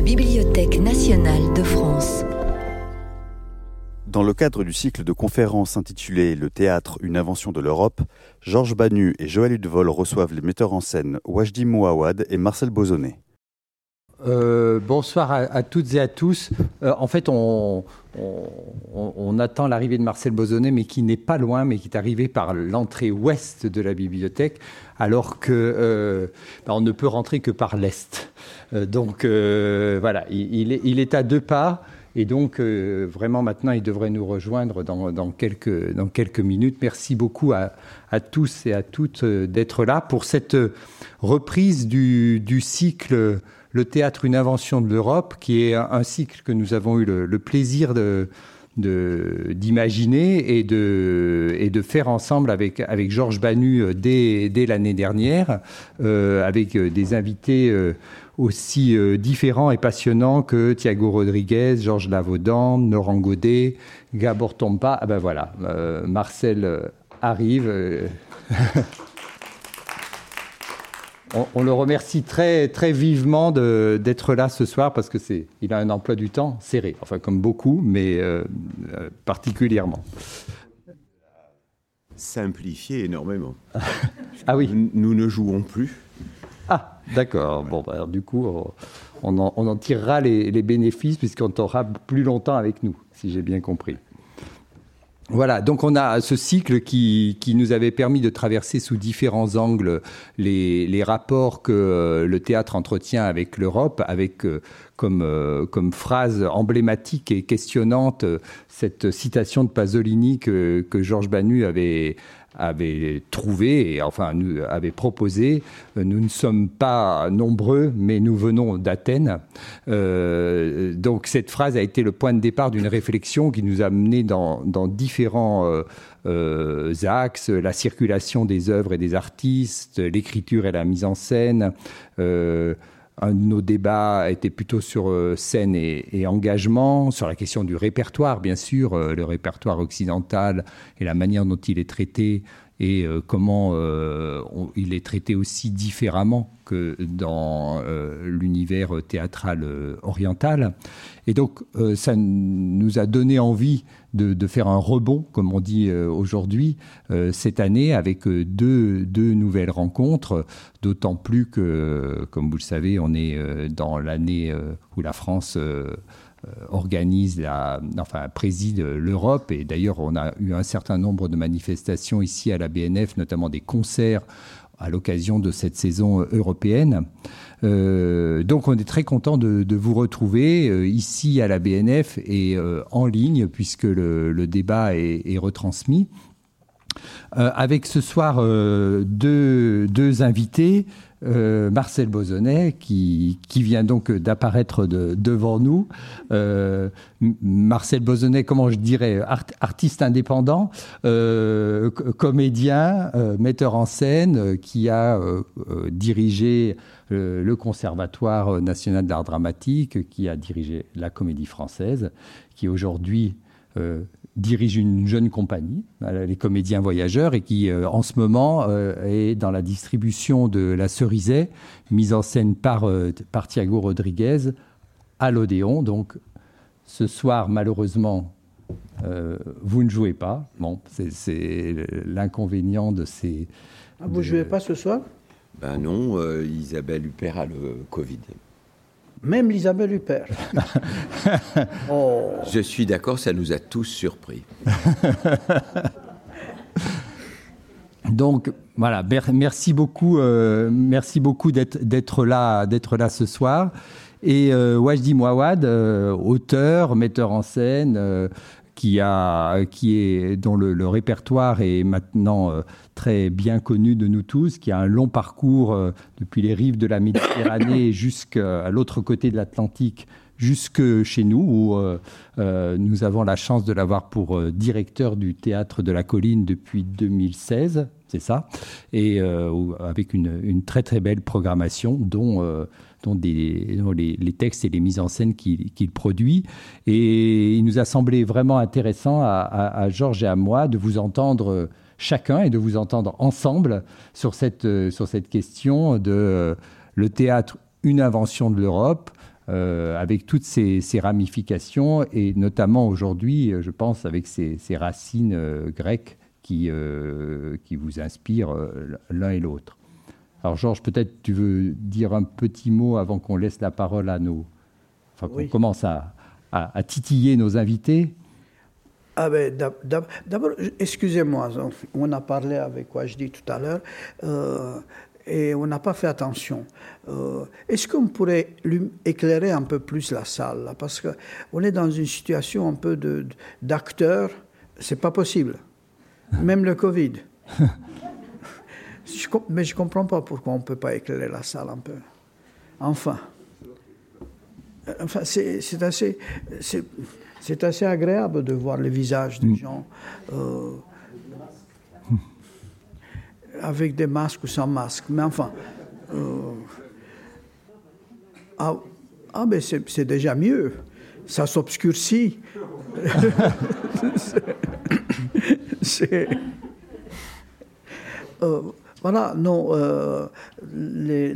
la Bibliothèque nationale de France. Dans le cadre du cycle de conférences intitulé Le théâtre, une invention de l'Europe, Georges Banu et Joël Hudevol reçoivent les metteurs en scène Wajdi Mouawad et Marcel Bozonnet. Euh, bonsoir à, toutes et à tous. Euh, en fait, on, attend l'arrivée de Marcel Bozonnet, mais qui n'est pas loin, mais qui est arrivé par l'entrée ouest de la bibliothèque, alors que euh, on ne peut rentrer que par l'est. donc voilà, il, est, à deux pas. Et donc, vraiment, maintenant, il devrait nous rejoindre dans, quelques, minutes. Merci beaucoup à, tous et à toutes d'être là pour cette reprise du cycle le théâtre, une invention de l'Europe, qui est un, cycle que nous avons eu le, plaisir de d'imaginer et de, et de faire ensemble avec, avec Georges Banu euh, dès, dès l'année dernière, euh, avec euh, des invités aussi différents et passionnants que Thiago Rodriguez, Georges Lavaudan, Laurent Godet, Gabor Tompa. Ah ben voilà, Marcel arrive. on, le remercie très, très vivement d'être là ce soir parce que c'est, il a un emploi du temps serré, enfin comme beaucoup, mais euh, euh, particulièrement. Simplifié énormément. ah oui. Nous, ne jouons plus. Ah, d'accord. Bon, bah, du coup, on en, tirera les, les bénéfices puisqu'on aura plus longtemps avec nous, si j'ai bien compris. Voilà, donc on a ce cycle qui, qui, nous avait permis de traverser sous différents angles les, les rapports que euh, le théâtre entretient avec l'Europe, avec euh, comme, euh, comme phrase emblématique et questionnante cette citation de Pasolini que, que Georges Banu avait, avait trouvé enfin nous avait proposé. Euh, nous ne sommes pas nombreux, mais nous venons d'Athènes. Euh, donc cette phrase a été le point de départ d'une réflexion qui nous a mené dans, différents euh, axes la circulation des œuvres et des artistes, l'écriture et la mise en scène un de nos débats était plutôt sur euh, scène et, engagement, sur la question du répertoire, bien sûr, euh, le répertoire occidental et la manière dont il est traité et euh, comment il est traité aussi différemment que dans l'univers théâtral oriental. Et donc, ça nous a donné envie de, faire un rebond, comme on dit euh, aujourd'hui, euh, cette année, avec euh, deux, nouvelles rencontres, d'autant plus que, comme vous le savez, on est dans l'année où la France organise, la, enfin préside l'Europe. Et d'ailleurs, on a eu un certain nombre de manifestations ici à la BNF, notamment des concerts à l'occasion de cette saison européenne. Euh, donc on est très content de, vous retrouver euh, ici à la BNF et euh, en ligne puisque le, débat est, retransmis. avec ce soir deux invités. Euh, Marcel Bozonnet, qui, vient donc d'apparaître devant nous. Euh, Marcel Bozonnet, comment je dirais, artiste indépendant, euh, comédien, metteur en scène, qui a dirigé le Conservatoire national d'art dramatique, qui a dirigé la Comédie française, qui aujourd'hui dirige une jeune compagnie, euh, les comédiens voyageurs, et qui euh, en ce moment euh, est dans la distribution de La Cerisay, mise en scène par, par Thiago Rodriguez à l'Odéon. Donc ce soir, malheureusement, vous ne jouez pas. Bon, c'est l'inconvénient de ces... Ah, vous ne jouez pas ce soir? Ben non, Isabelle Huppert a le Covid. Même Isabelle Huppert. oh. Je suis d'accord, ça nous a tous surpris. Donc voilà, merci beaucoup, euh, merci beaucoup d'être là, d'être là ce soir. Et euh, Wajdi Mouawad, euh, auteur, metteur en scène, euh, qui a, qui est, dont le, répertoire est maintenant euh, très bien connu de nous tous, qui a un long parcours euh, depuis les rives de la Méditerranée jusqu'à l'autre côté de l'Atlantique, jusque chez nous, où euh, nous avons la chance de l'avoir pour directeur du théâtre de la colline depuis 2016, c'est ça, et avec une, une, très très belle programmation dont dont, les, textes et les mises en scène qu'il produit. Et il nous a semblé vraiment intéressant à, Georges et à moi de vous entendre chacun et de vous entendre ensemble sur cette, sur cette question de le théâtre, une invention de l'Europe. avec toutes ces, ramifications, et notamment aujourd'hui, je pense, avec ces, racines grecques qui, qui vous inspirent l'un et l'autre. Alors Georges, peut-être tu veux dire un petit mot avant qu'on laisse la parole à nos... Enfin, qu'on commence à, à, titiller nos invités. Ah ben, D'abord, excusez-moi, on a parlé avec quoi je dis tout à l'heure, euh, et on n'a pas fait attention. Euh, est-ce qu'on pourrait éclairer un peu plus la salle là, Parce qu'on est dans une situation un peu d'acteur, c'est pas possible. Même le Covid. mais je ne comprends pas pourquoi on ne peut pas éclairer la salle un peu. Enfin. Enfin, c'est assez, c'est assez agréable de voir les visages des mm. gens euh, avec des masques ou sans masque. Mais enfin, euh, ah, ah, mais c'est déjà mieux. Ça s'obscurcit. c'est. Euh, voilà, non, euh, les,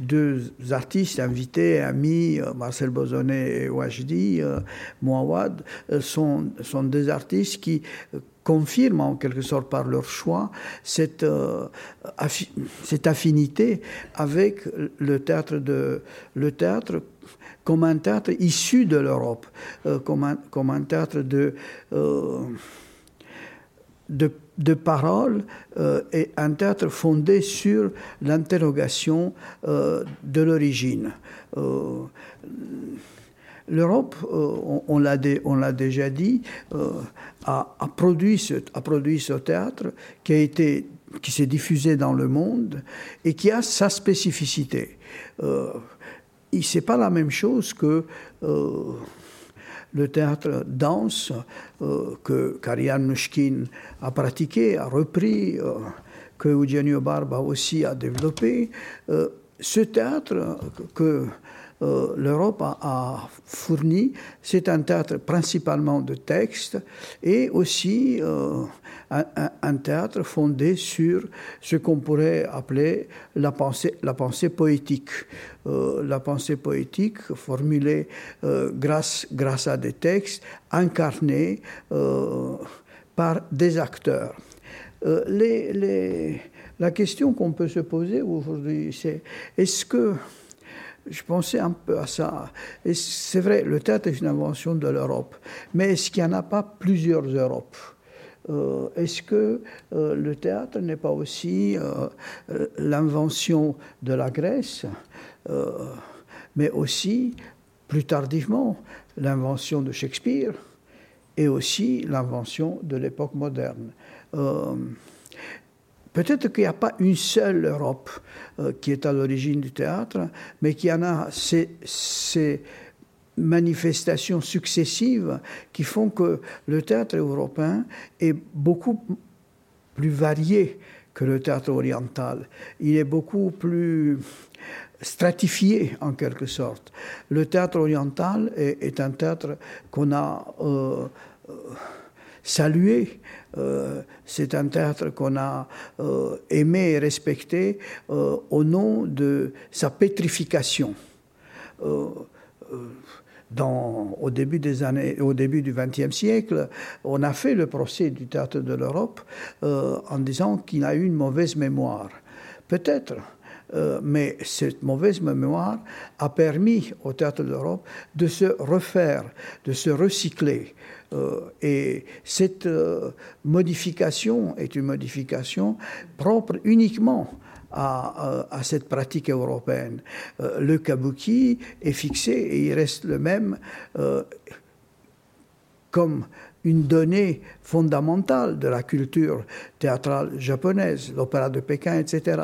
deux artistes invités, amis, euh, Marcel Bozonnet et Wajdi euh, Mouawad, sont, sont des artistes qui confirment en quelque sorte par leur choix cette, cette affinité avec le théâtre, de, le théâtre comme un théâtre issu de l'Europe, comme, un, comme un théâtre de, de de parole euh, et un théâtre fondé sur l'interrogation euh, de l'origine. Euh, L'Europe, on, l'a déjà dit, a, produit ce, ce théâtre qui a été qui s'est diffusé dans le monde et qui a sa spécificité. Euh, c'est pas la même chose que le théâtre danse euh, que Karian Mushkin a pratiqué, a repris, euh, que Eugenio Barba aussi a développé. Euh, ce théâtre que l'Europe a, fourni, c'est un théâtre principalement de texte et aussi un, théâtre fondé sur ce qu'on pourrait appeler la pensée, poétique. Euh, la pensée poétique formulée euh, grâce, grâce à des textes incarnés euh, par des acteurs. La question qu'on peut se poser aujourd'hui, c'est est-ce que je pensais un peu à ça. C'est vrai, le théâtre est une invention de l'Europe, mais est-ce qu'il n'y en a pas plusieurs Europes? Euh, est-ce que euh, le théâtre n'est pas aussi euh, l'invention de la Grèce, mais aussi, plus tardivement, l'invention de Shakespeare et aussi l'invention de l'époque moderne? Peut-être qu'il n'y a pas une seule Europe qui est à l'origine du théâtre, mais qu'il y en a ces, ces manifestations successives qui font que le théâtre européen est beaucoup plus varié que le théâtre oriental. Il est beaucoup plus stratifié en quelque sorte. Le théâtre oriental est, un théâtre qu'on a euh, euh, salué. Euh, c'est un théâtre qu'on a aimé et respecté au nom de sa pétrification au début du XXe siècle, on a fait le procès du théâtre de l'Europe euh, en disant qu'il a eu une mauvaise mémoire. Peut-être. Euh, mais cette mauvaise mémoire a permis au théâtre de l'Europe de se refaire, de se recycler. Euh, et cette modification est une modification propre uniquement à, à, cette pratique européenne. Euh, le kabuki est fixé et il reste le même euh, comme une donnée fondamentale de la culture théâtrale japonaise, l'opéra de Pékin, etc.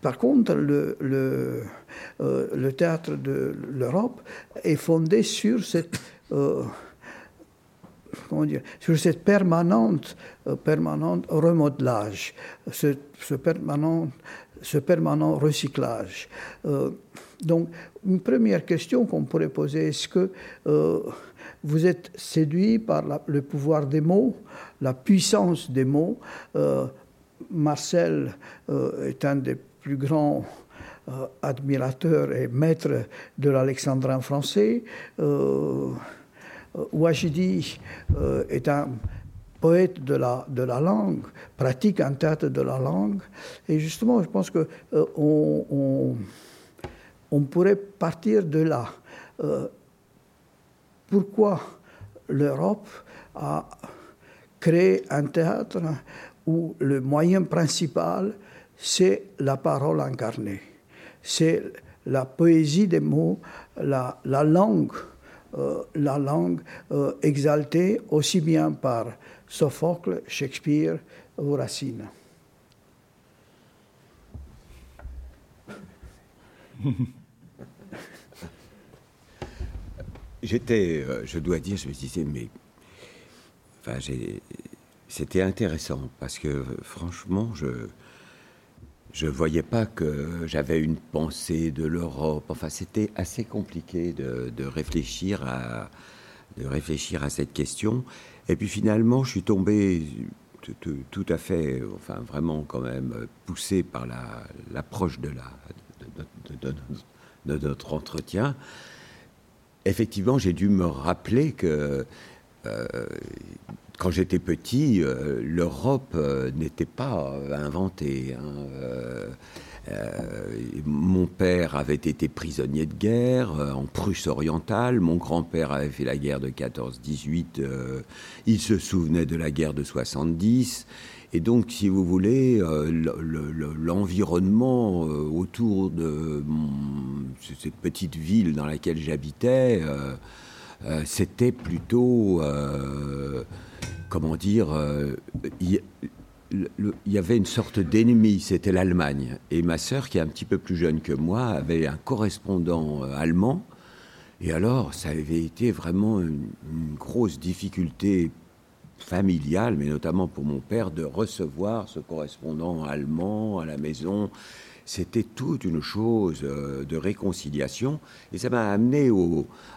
Par contre, le, euh, le théâtre de l'Europe est fondé sur cette comment dire, sur cette permanente, permanente remodelage, ce, ce permanent ce permanent recyclage. Euh, donc, une première question qu'on pourrait poser, est-ce que euh, vous êtes séduit par le pouvoir des mots, la puissance des mots? Euh, Marcel est un des plus grands admirateur et maître de l'alexandrin français. Wajidi est un poète de la, de la langue, pratique un théâtre de la langue. Et justement, je pense qu'on on, on, pourrait partir de là. pourquoi l'Europe a créé un théâtre où le moyen principal, c'est la parole incarnée, c'est la poésie des mots, la, la langue, euh, la langue euh, exaltée aussi bien par Sophocle, Shakespeare ou Racine. J'étais, euh, je dois dire, je me disais, mais enfin, c'était intéressant parce que franchement, je je voyais pas que j'avais une pensée de l'Europe. Enfin, c'était assez compliqué de, de, réfléchir à de réfléchir à cette question. Et puis finalement, je suis tombé tout, à fait, enfin vraiment quand même poussé par l'approche de, la, de, de, notre entretien effectivement, j'ai dû me rappeler que euh, quand j'étais petit, euh, l'Europe euh, n'était pas inventée. Hein, mon père avait été prisonnier de guerre en Prusse orientale, mon grand-père avait fait la guerre de 14-18, il se souvenait de la guerre de 70. Et donc, si vous voulez, euh, l'environnement euh, autour de cette petite ville dans laquelle j'habitais, euh, c'était plutôt, comment dire, il y, avait une sorte d'ennemi, c'était l'Allemagne. Et ma sœur, qui est un petit peu plus jeune que moi, avait un correspondant allemand. Et alors, ça avait été vraiment une, grosse difficulté familiale, mais notamment pour mon père, de recevoir ce correspondant allemand à la maison. C'était toute une chose euh, de réconciliation. Et ça m'a amené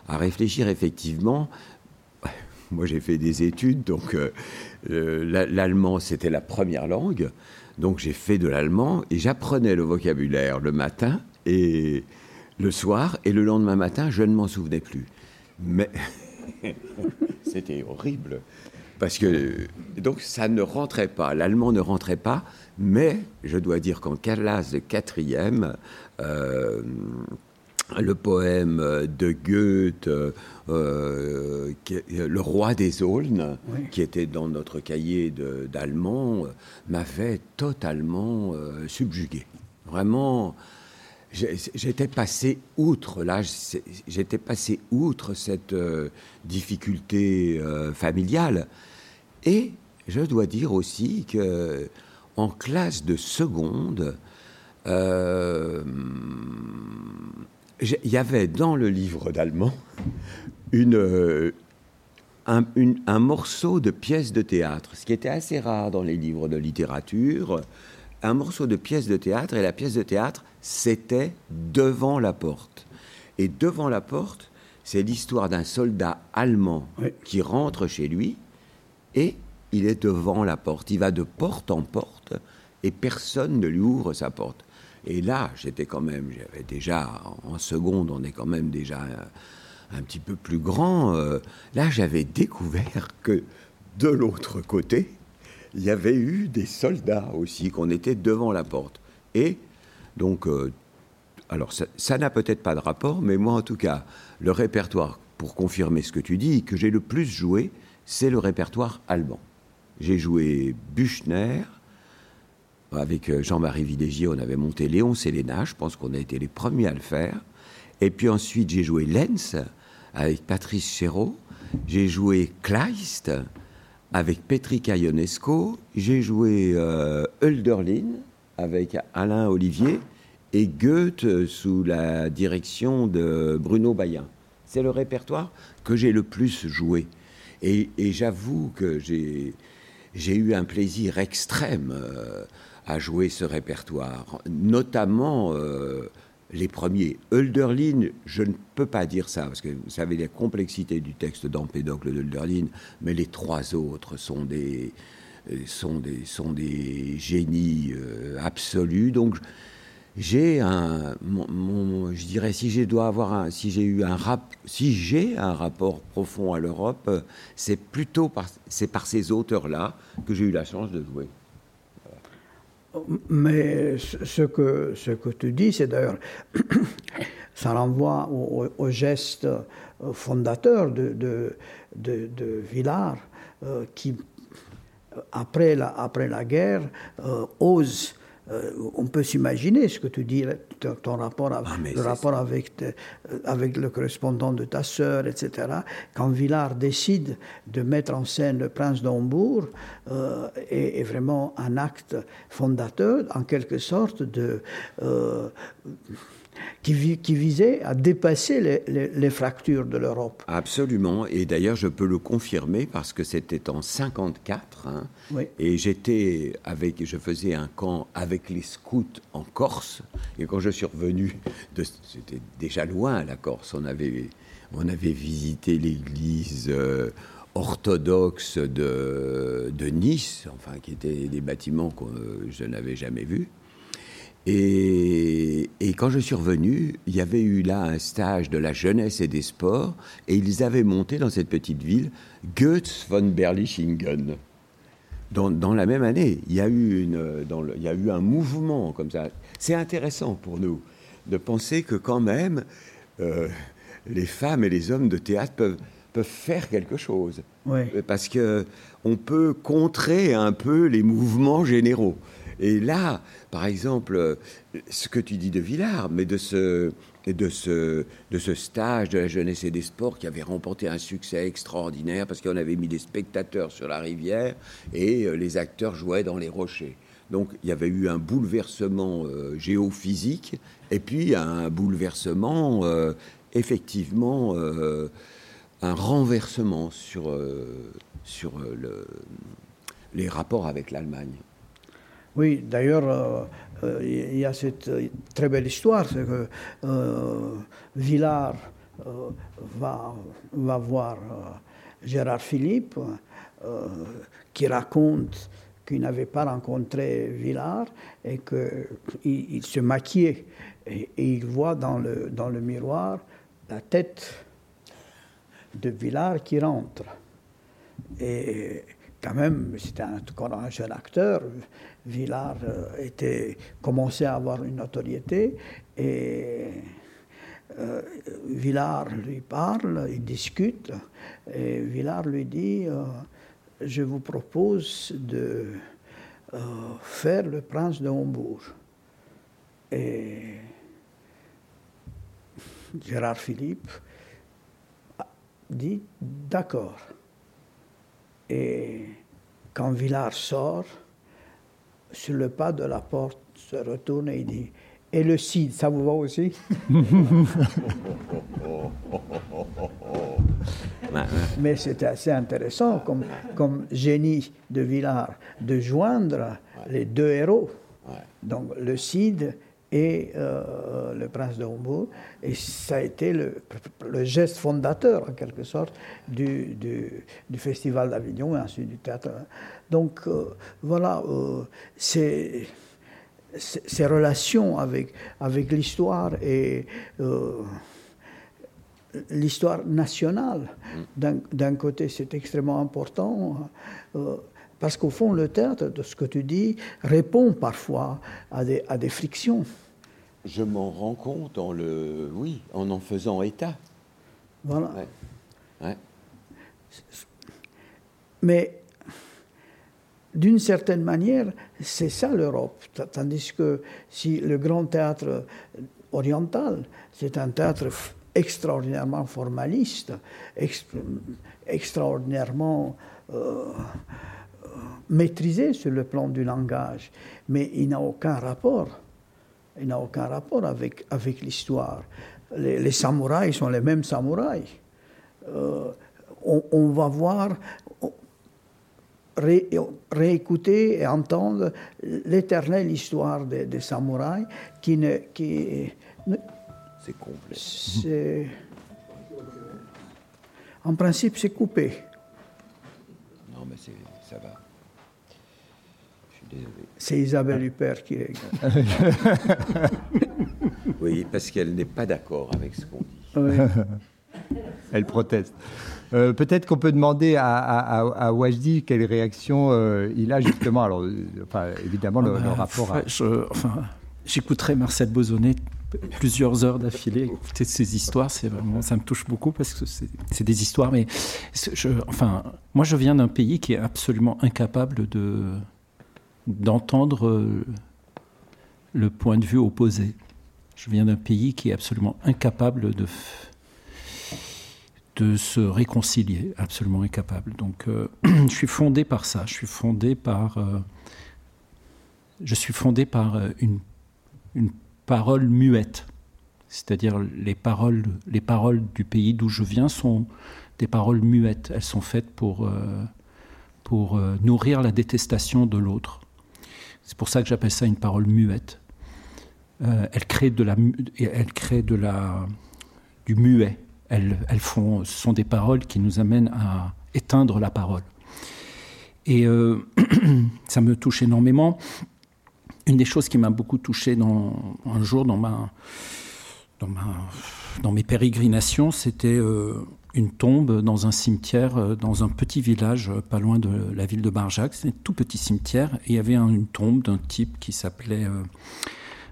à réfléchir effectivement. Moi, j'ai fait des études, donc euh, l'allemand, c'était la première langue. Donc j'ai fait de l'allemand et j'apprenais le vocabulaire le matin et le soir. Et le lendemain matin, je ne m'en souvenais plus. Mais c'était horrible. Parce que donc ça ne rentrait pas, l'allemand ne rentrait pas, mais je dois dire qu'en classe de quatrième, euh, le poème de Goethe, euh, Le roi des aulnes, qui était dans notre cahier d'allemand, m'avait totalement euh, subjugué. Vraiment, j'étais passé outre, là, j'étais passé outre cette difficulté familiale. Et je dois dire aussi que en classe de seconde, euh, il y avait dans le livre d'allemand une, un, un, morceau de pièce de théâtre, ce qui était assez rare dans les livres de littérature. Un morceau de pièce de théâtre, et la pièce de théâtre, c'était devant la porte. Et devant la porte, c'est l'histoire d'un soldat allemand qui rentre chez lui et il est devant la porte. Il va de porte en porte et personne ne lui ouvre sa porte. Et là, j'étais quand même, j'avais déjà, en seconde, on est quand même déjà un, petit peu plus grand. Euh, là, j'avais découvert que de l'autre côté, il y avait eu des soldats aussi, qu'on était devant la porte. Et donc, euh, alors ça n'a peut-être pas de rapport, mais moi en tout cas, le répertoire, pour confirmer ce que tu dis, que j'ai le plus joué, c'est le répertoire allemand. J'ai joué Buchner. Avec euh, Jean-Marie Vidégier, on avait monté Léon Séléna. Je pense qu'on a été les premiers à le faire. Et puis ensuite, j'ai joué Lenz avec Patrice Chéreau. J'ai joué Kleist avec Petri Ionesco. J'ai joué euh, avec Alain Olivier et Goethe sous la direction de Bruno Bayen. C'est le répertoire que j'ai le plus joué. Et, j'avoue que j'ai, eu un plaisir extrême euh, à jouer ce répertoire, notamment euh, les premiers. Hölderlin, je ne peux pas dire ça, parce que vous savez la complexité du texte d'Empédocle d'Hölderlin, mais les trois autres sont des, sont des, sont des génies euh, absolus. Donc, j'ai un, je dirais, si j'ai avoir un, si eu un rap, si un rapport profond à l'Europe, c'est plutôt par, par ces auteurs-là que j'ai eu la chance de jouer. Mais ce que, ce que tu dis, c'est d'ailleurs, ça renvoie au, geste fondateur de, de, de, Villard, euh, qui, après la, après la guerre, euh, ose euh, on peut s'imaginer ce que tu dis, ton, rapport, avec, ah, le rapport avec, euh, avec le correspondant de ta sœur, etc. Quand Villard décide de mettre en scène le prince d'Hambourg, euh, est, vraiment un acte fondateur, en quelque sorte, de qui, qui, visait à dépasser les, fractures de l'Europe. Absolument, et d'ailleurs je peux le confirmer parce que c'était en 54, hein, et j'étais avec, je faisais un camp avec les scouts en Corse, et quand je suis revenu, c'était déjà loin la Corse, on avait, on avait visité l'église. Euh, orthodoxe de, de, Nice, enfin qui étaient des bâtiments que je n'avais jamais vus. Et, quand je suis revenu, il y avait eu là un stage de la jeunesse et des sports, et ils avaient monté dans cette petite ville Goetz von Berlichingen. Dans, dans, la même année, il y, a eu une, dans il y a eu un mouvement comme ça. C'est intéressant pour nous de penser que quand même, euh, les femmes et les hommes de théâtre peuvent, peuvent faire quelque chose. Parce que on peut contrer un peu les mouvements généraux. Et là, par exemple, ce que tu dis de Villard, mais de ce, de ce, de ce stage de la jeunesse et des sports qui avait remporté un succès extraordinaire parce qu'on avait mis des spectateurs sur la rivière et euh, les acteurs jouaient dans les rochers. Donc il y avait eu un bouleversement euh, géophysique et puis un bouleversement, euh, effectivement, un renversement sur, sur le, les rapports avec l'Allemagne. Oui, d'ailleurs, euh, euh, il y a cette euh, très belle histoire, c'est que Villard va, voir Gérard Philippe, qui raconte qu'il n'avait pas rencontré Villard et qu'il il se maquillait. Et, et, il voit dans le, dans le miroir la tête de Villard qui rentre. Et quand même, c'était encore un jeune acteur. Villard euh, était, commençait à avoir une notoriété et euh, Villard lui parle, il discute et Villard lui dit euh, Je vous propose de faire le prince de Hambourg. Et Gérard Philippe dit D'accord. Et quand Villard sort, sur le pas de la porte, se retourne et il dit Et le Cid, ça vous va aussi Mais c'était assez intéressant comme, comme génie de Villard de joindre les deux héros. Donc le Cid et euh, le prince de Hambourg. Et ça a été le, le, geste fondateur, en quelque sorte, du, du, du Festival d'Avignon et ensuite du théâtre. Donc euh, voilà, euh, ces, ces, relations avec, avec l'histoire et l'histoire nationale, d'un côté, c'est extrêmement important. Parce qu'au fond, le théâtre, de ce que tu dis, répond parfois à des, à des frictions. Je m'en rends compte en le, oui, en en faisant état. Voilà. Mais d'une certaine manière, c'est ça l'Europe. Tandis que si le grand théâtre oriental, c'est un théâtre extraordinairement formaliste, extraordinairement euh, maîtrisé sur le plan du langage, mais il n'a aucun rapport. Il n'a aucun rapport avec, avec l'histoire. Les, samouraïs sont les mêmes samouraïs. Euh, on, va voir, réécouter et entendre l'éternelle histoire des, samouraïs qui ne. Qui, c'est complet. En principe, c'est coupé. Non, mais ça va. C'est Isabelle Huppert qui est. oui, parce qu'elle n'est pas d'accord avec ce qu'on dit. Elle proteste. Euh, peut-être qu'on peut demander à, à, à, Wajdi quelle réaction euh, il a justement. Alors, euh, enfin, évidemment, le, ah bah, rapport. À... enfin, j'écouterai Marcel Bozonnet plusieurs heures d'affilée écouter ces histoires, c'est vraiment, ça me touche beaucoup parce que c'est des histoires. Mais je, enfin, moi, je viens d'un pays qui est absolument incapable de d'entendre le point de vue opposé. Je viens d'un pays qui est absolument incapable de se réconcilier, absolument incapable. Donc, euh, je suis fondé par ça. Je suis fondé par, euh, euh, une parole muette, c'est-à-dire les paroles, les paroles du pays d'où je viens sont des paroles muettes. Elles sont faites pour pour nourrir la détestation de l'autre. C'est pour ça que j'appelle ça une parole muette. elle crée de la, elle crée de la, du muet elles, font, ce sont des paroles qui nous amènent à éteindre la parole. Et euh, ça me touche énormément. Une des choses qui m'a beaucoup touché dans, un jour dans, ma, dans, ma, dans mes pérégrinations, c'était euh, une tombe dans un cimetière, euh, dans un petit village pas loin de la ville de Barjac. C'était un tout petit cimetière. Et il y avait une tombe d'un type qui s'appelait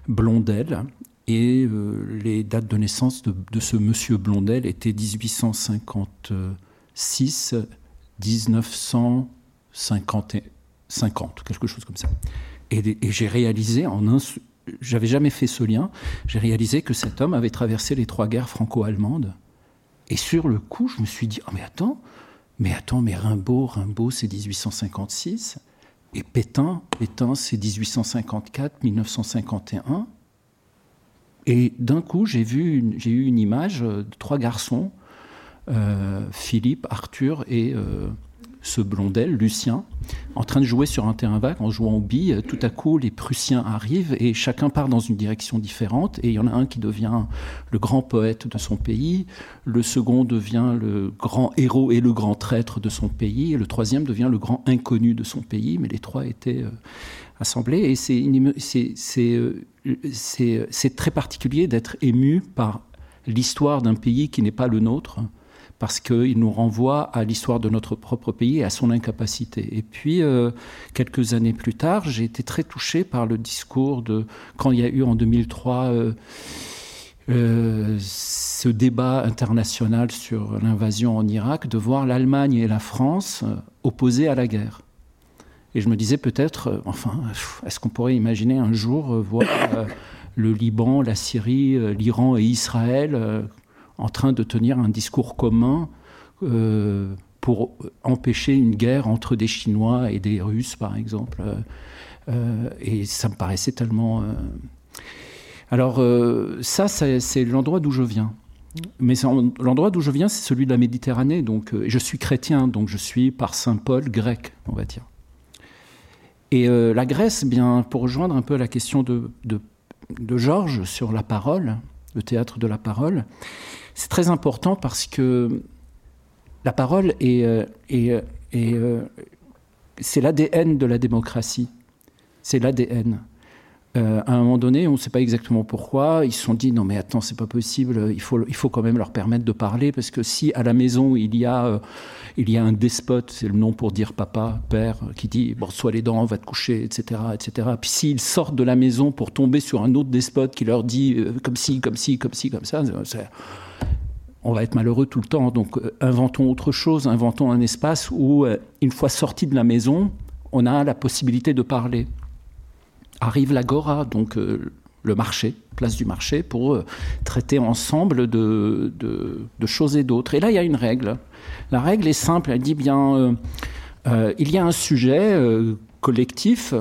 Blondel et euh, les dates de naissance de, ce monsieur Blondel étaient 1856, 1950, quelque chose comme ça. Et, j'ai réalisé en un, j'avais jamais fait ce lien, j'ai réalisé que cet homme avait traversé les trois guerres franco-allemandes. Et sur le coup, je me suis dit, oh mais attends, mais attends, mais Rimbaud, Rimbaud, c'est 1856, et Pétain, Pétain, c'est 1854, 1951. Et d'un coup, j'ai eu une image de trois garçons, euh, Philippe, Arthur et euh, ce blondel, Lucien, en train de jouer sur un terrain vague, en jouant aux billes. Tout à coup, les Prussiens arrivent et chacun part dans une direction différente. Et il y en a un qui devient le grand poète de son pays, le second devient le grand héros et le grand traître de son pays, et le troisième devient le grand inconnu de son pays. Mais les trois étaient euh, assemblés. Et c'est c'est très particulier d'être ému par l'histoire d'un pays qui n'est pas le nôtre, parce qu'il nous renvoie à l'histoire de notre propre pays et à son incapacité. Et puis, euh, quelques années plus tard, j'ai été très touché par le discours de quand il y a eu en 2003 euh, euh, ce débat international sur l'invasion en Irak, de voir l'Allemagne et la France opposées à la guerre. Et je me disais peut-être, enfin, est-ce qu'on pourrait imaginer un jour voir le Liban, la Syrie, l'Iran et Israël en train de tenir un discours commun pour empêcher une guerre entre des Chinois et des Russes, par exemple. et ça me paraissait tellement... Alors ça, c'est l'endroit d'où je viens. Mais l'endroit d'où je viens, c'est celui de la Méditerranée. Donc, je suis chrétien, donc je suis par Saint Paul grec, on va dire. Et euh, la Grèce, bien, pour rejoindre un peu la question de, de, Georges sur la parole, le théâtre de la parole, c'est très important parce que la parole est, euh, euh, c'est l'ADN de la démocratie. C'est l'ADN. Euh, à un moment donné, on ne sait pas exactement pourquoi, ils se sont dit non mais attends, c'est pas possible, il faut, il faut quand même leur permettre de parler parce que si à la maison il y a, euh, il y a un despote, c'est le nom pour dire papa, père, qui dit bon sois les dents, va te coucher, etc., etc. Puis s'ils sortent de la maison pour tomber sur un autre despote qui leur dit euh, comme ci, comme ci, comme ci, comme ça, on va être malheureux tout le temps. Donc inventons autre chose, inventons un espace où une fois sorti de la maison, on a la possibilité de parler arrive l'agora, donc euh, le marché, place du marché, pour euh, traiter ensemble de, choses et d'autres. Et là, il y a une règle. La règle est simple, elle dit bien, euh, il y a un sujet collectif,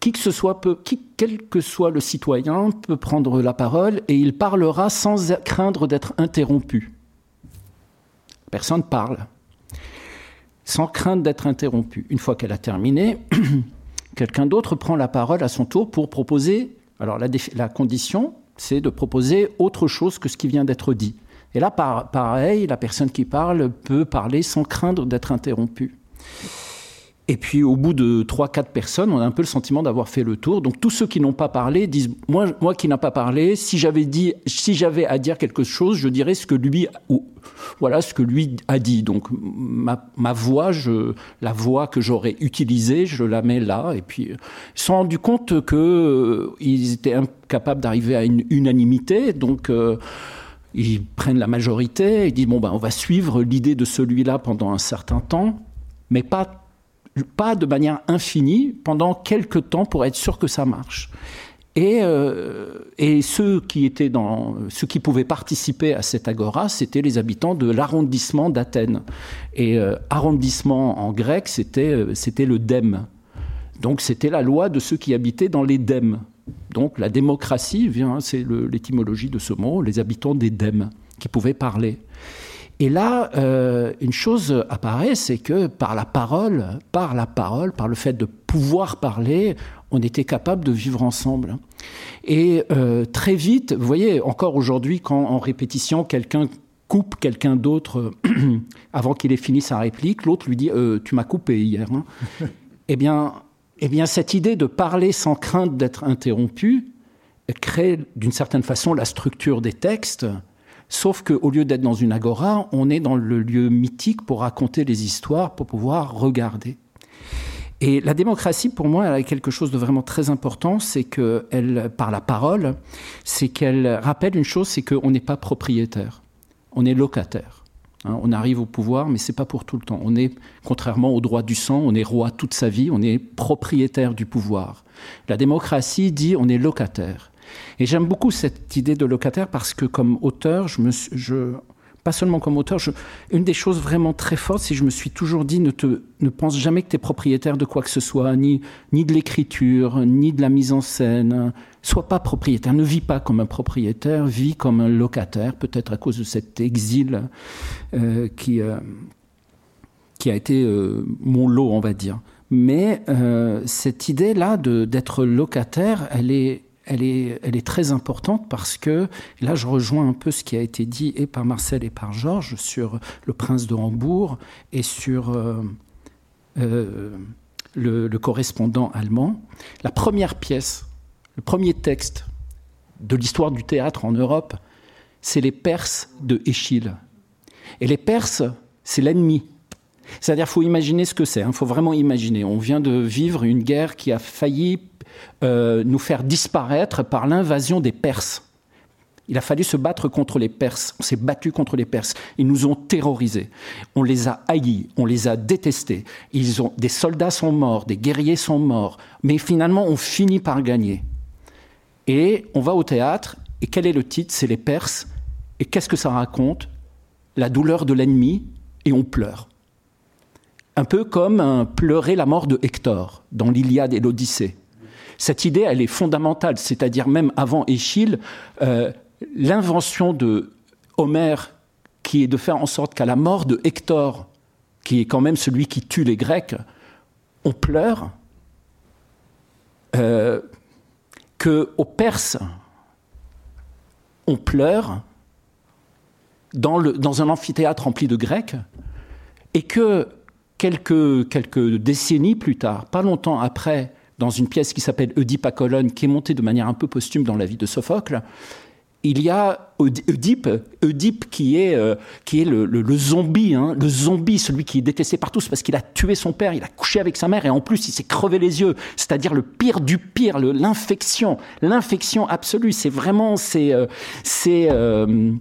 qui soit peut, qui, quel que soit le citoyen peut prendre la parole et il parlera sans craindre d'être interrompu. Personne parle sans crainte d'être interrompu. Une fois qu'elle a terminé, quelqu'un d'autre prend la parole à son tour pour proposer. Alors la, condition, c'est de proposer autre chose que ce qui vient d'être dit. Et là, pareil, la personne qui parle peut parler sans craindre d'être interrompue. Et puis au bout de 3-4 personnes, on a un peu le sentiment d'avoir fait le tour. Donc tous ceux qui n'ont pas parlé disent moi, moi qui n'ai pas parlé, si j'avais dit, si j'avais à dire quelque chose, je dirais ce que lui, voilà ce que lui a dit. Donc ma, voix, je, la voix que j'aurais utilisée, je la mets là. Et puis ils se sont rendus compte que euh, ils étaient incapables d'arriver à une unanimité. Donc euh, ils prennent la majorité et disent bon ben on va suivre l'idée de celui-là pendant un certain temps, mais pas pas de manière infinie pendant quelques temps pour être sûr que ça marche. Et, euh, et ceux qui étaient dans, ceux qui pouvaient participer à cette agora, c'était les habitants de l'arrondissement d'Athènes. Et euh, arrondissement en grec, c'était euh, c'était le dème. Donc c'était la loi de ceux qui habitaient dans les dèmes. Donc la démocratie vient, c'est l'étymologie de ce mot, les habitants des dèmes qui pouvaient parler. Et là, euh, une chose apparaît, c'est que par la parole, par la parole, par le fait de pouvoir parler, on était capable de vivre ensemble. Et euh, très vite, vous voyez, encore aujourd'hui, quand en répétition, quelqu'un coupe quelqu'un d'autre avant qu'il ait fini sa réplique, l'autre lui dit euh, Tu m'as coupé hier. Hein. eh, bien, eh bien, cette idée de parler sans crainte d'être interrompu crée d'une certaine façon la structure des textes Sauf qu'au lieu d'être dans une agora, on est dans le lieu mythique pour raconter les histoires, pour pouvoir regarder. Et la démocratie, pour moi, elle a quelque chose de vraiment très important, c'est qu'elle, par la parole, c'est qu'elle rappelle une chose, c'est qu'on n'est pas propriétaire, on est locataire. Hein. on arrive au pouvoir, mais c'est pas pour tout le temps. On est, contrairement au droit du sang, on est roi toute sa vie, on est propriétaire du pouvoir. La démocratie dit on est locataire. Et j'aime beaucoup cette idée de locataire parce que comme auteur, je me, je, pas seulement comme auteur, une des choses vraiment très fortes, c'est que je me suis toujours dit ne, te, ne pense jamais que tu es propriétaire de quoi que ce soit, ni, ni de l'écriture, ni de la mise en scène. Sois pas propriétaire, ne vis pas comme un propriétaire, vis comme un locataire, peut-être à cause de cet exil euh, qui, euh, qui a été euh, mon lot, on va dire. Mais cette idée-là d'être locataire, elle est elle est, très importante parce que là, je rejoins un peu ce qui a été dit et par Marcel et par Georges sur le prince de Hambourg et sur euh, euh, le, le, correspondant allemand. La première pièce, le premier texte de l'histoire du théâtre en Europe, c'est les Perses de Échille. Et les Perses, c'est l'ennemi. C'est-à-dire, faut imaginer ce que c'est. Il hein, faut vraiment imaginer. On vient de vivre une guerre qui a failli euh, nous faire disparaître par l'invasion des Perses. Il a fallu se battre contre les Perses. On s'est battu contre les Perses. Ils nous ont terrorisés. On les a haïs. On les a détestés. Des soldats sont morts, des guerriers sont morts. Mais finalement, on finit par gagner. Et on va au théâtre. Et quel est le titre? C'est les Perses. Et qu'est-ce que ça raconte? La douleur de l'ennemi. Et on pleure. Un peu comme pleurer la mort de Hector dans l'Iliade et l'Odyssée. Cette idée, elle est fondamentale, c'est-à-dire même avant Échille, euh, l'invention de Homère, qui est de faire en sorte qu'à la mort de Hector, qui est quand même celui qui tue les Grecs, on pleure, euh, qu'aux Perses, on pleure dans, dans un amphithéâtre rempli de Grecs, et que quelques, décennies plus tard, pas longtemps après, dans une pièce qui s'appelle Oedipe à Colonne, qui est montée de manière un peu posthume dans la vie de Sophocle, il y a Oedipe, Oedipe qui est, euh, le zombie, hein, le zombie, celui qui est détesté par tous parce qu'il a tué son père, il a couché avec sa mère et en plus il s'est crevé les yeux, c'est-à-dire le pire du pire, l'infection, l'infection absolue. C'est vraiment, c'est, euh, c'est, euh,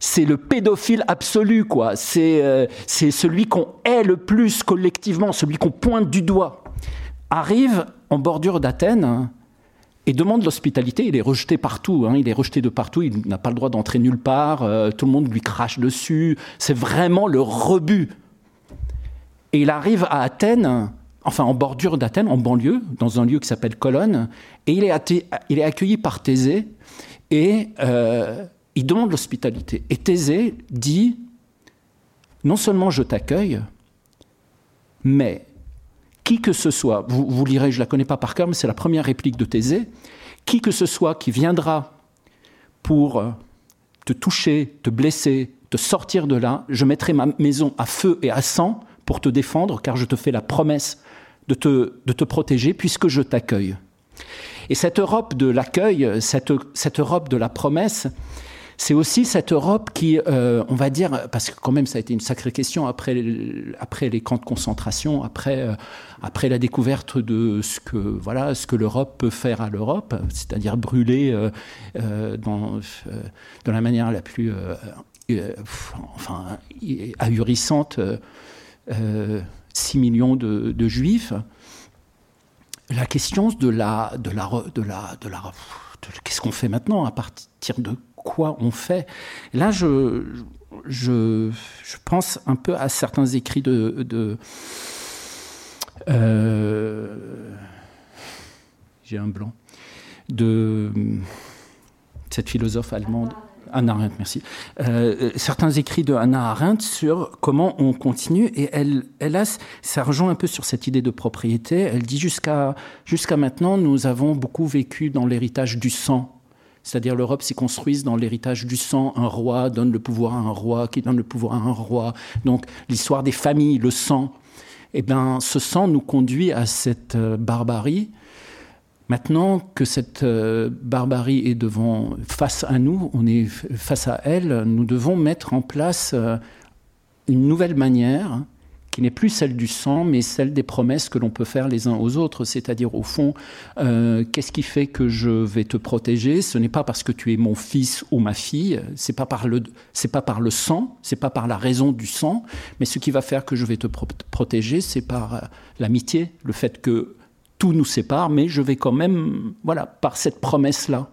c'est le pédophile absolu, quoi. C'est, euh, c'est celui qu'on hait le plus collectivement, celui qu'on pointe du doigt. Arrive en bordure d'Athènes et demande l'hospitalité. Il est rejeté partout, hein, il est rejeté de partout, il n'a pas le droit d'entrer nulle part, euh, tout le monde lui crache dessus. C'est vraiment le rebut. Et il arrive à Athènes, enfin en bordure d'Athènes, en banlieue, dans un lieu qui s'appelle Colonne, et il est, il est accueilli par Thésée, et euh, il demande l'hospitalité. Et Thésée dit, non seulement je t'accueille, mais qui que ce soit, vous, lirez, je ne la connais pas par cœur, mais c'est la première réplique de Thésée, qui que ce soit qui viendra pour euh, te toucher, te blesser, te sortir de là, je mettrai ma maison à feu et à sang pour te défendre, car je te fais la promesse de te, de te protéger puisque je t'accueille. Et cette Europe de l'accueil, cette, cette Europe de la promesse, c'est aussi cette Europe qui, euh, on va dire, parce que quand même ça a été une sacrée question après, après les camps de concentration, après, euh, après la découverte de ce que voilà ce que l'Europe peut faire à l'Europe, c'est-à-dire brûler euh, dans, de la manière la plus enfin ahurissante 6 millions de, de, juifs. La question de la de la de la de la qu'est-ce qu'on fait maintenant à partir de quoi on fait. Là, je, je, pense un peu à certains écrits de. de euh, j'ai un blanc. De cette philosophe allemande. Anna Arendt, merci. Euh, certains écrits de Anna Arendt sur comment on continue et elle, a, ça rejoint un peu sur cette idée de propriété. Elle dit jusqu'à jusqu'à maintenant, nous avons beaucoup vécu dans l'héritage du sang c'est-à-dire l'Europe s'y construise dans l'héritage du sang. Un roi donne le pouvoir à un roi, qui donne le pouvoir à un roi. Donc l'histoire des familles, le sang. Eh bien, ce sang nous conduit à cette euh, barbarie. Maintenant que cette euh, barbarie est devant, face à nous, on est face à elle, nous devons mettre en place euh, une nouvelle manière qui n'est plus celle du sang, mais celle des promesses que l'on peut faire les uns aux autres. C'est-à-dire, au fond, euh, qu'est-ce qui fait que je vais te protéger? Ce n'est pas parce que tu es mon fils ou ma fille, c'est pas par le, c'est pas par le sang, c'est pas par la raison du sang, mais ce qui va faire que je vais te protéger, c'est par euh, l'amitié, le fait que tout nous sépare, mais je vais quand même, voilà, par cette promesse-là,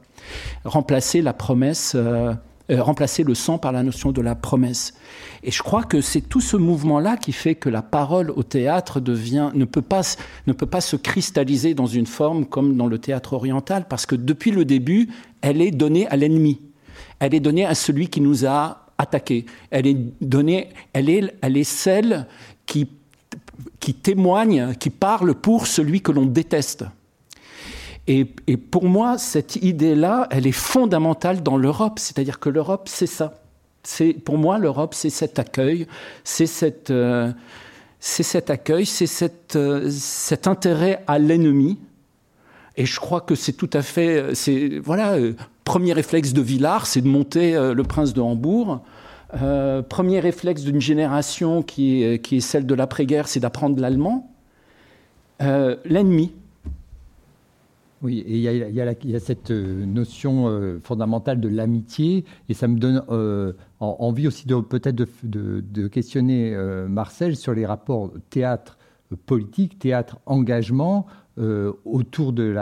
remplacer la promesse. Euh, remplacer le sang par la notion de la promesse. Et je crois que c'est tout ce mouvement-là qui fait que la parole au théâtre ne, peut pas, ne peut pas se cristalliser dans une forme comme dans le théâtre oriental, parce que depuis le début, elle est donnée à l'ennemi. Elle est donnée à celui qui nous a attaqués. Elle est donnée, elle est, elle est celle qui, qui témoigne, qui parle pour celui que l'on déteste. Et, pour moi, cette idée-là, elle est fondamentale dans l'Europe. C'est-à-dire que l'Europe, c'est ça. C'est pour moi, l'Europe, c'est cet accueil, c'est cette, euh, c'est cet accueil, c'est cette, euh, cet intérêt à l'ennemi. Et je crois que c'est tout à fait, c'est voilà, euh, premier réflexe de Villars, c'est de monter le Prince de Hambourg. premier réflexe d'une génération qui qui est celle de l'après-guerre, c'est d'apprendre l'allemand. l'ennemi, oui, et il y, a, cette euh, notion euh, fondamentale de l'amitié, et ça me donne euh, envie aussi de peut-être de, questionner Marcel sur les rapports théâtre politique, théâtre engagement autour de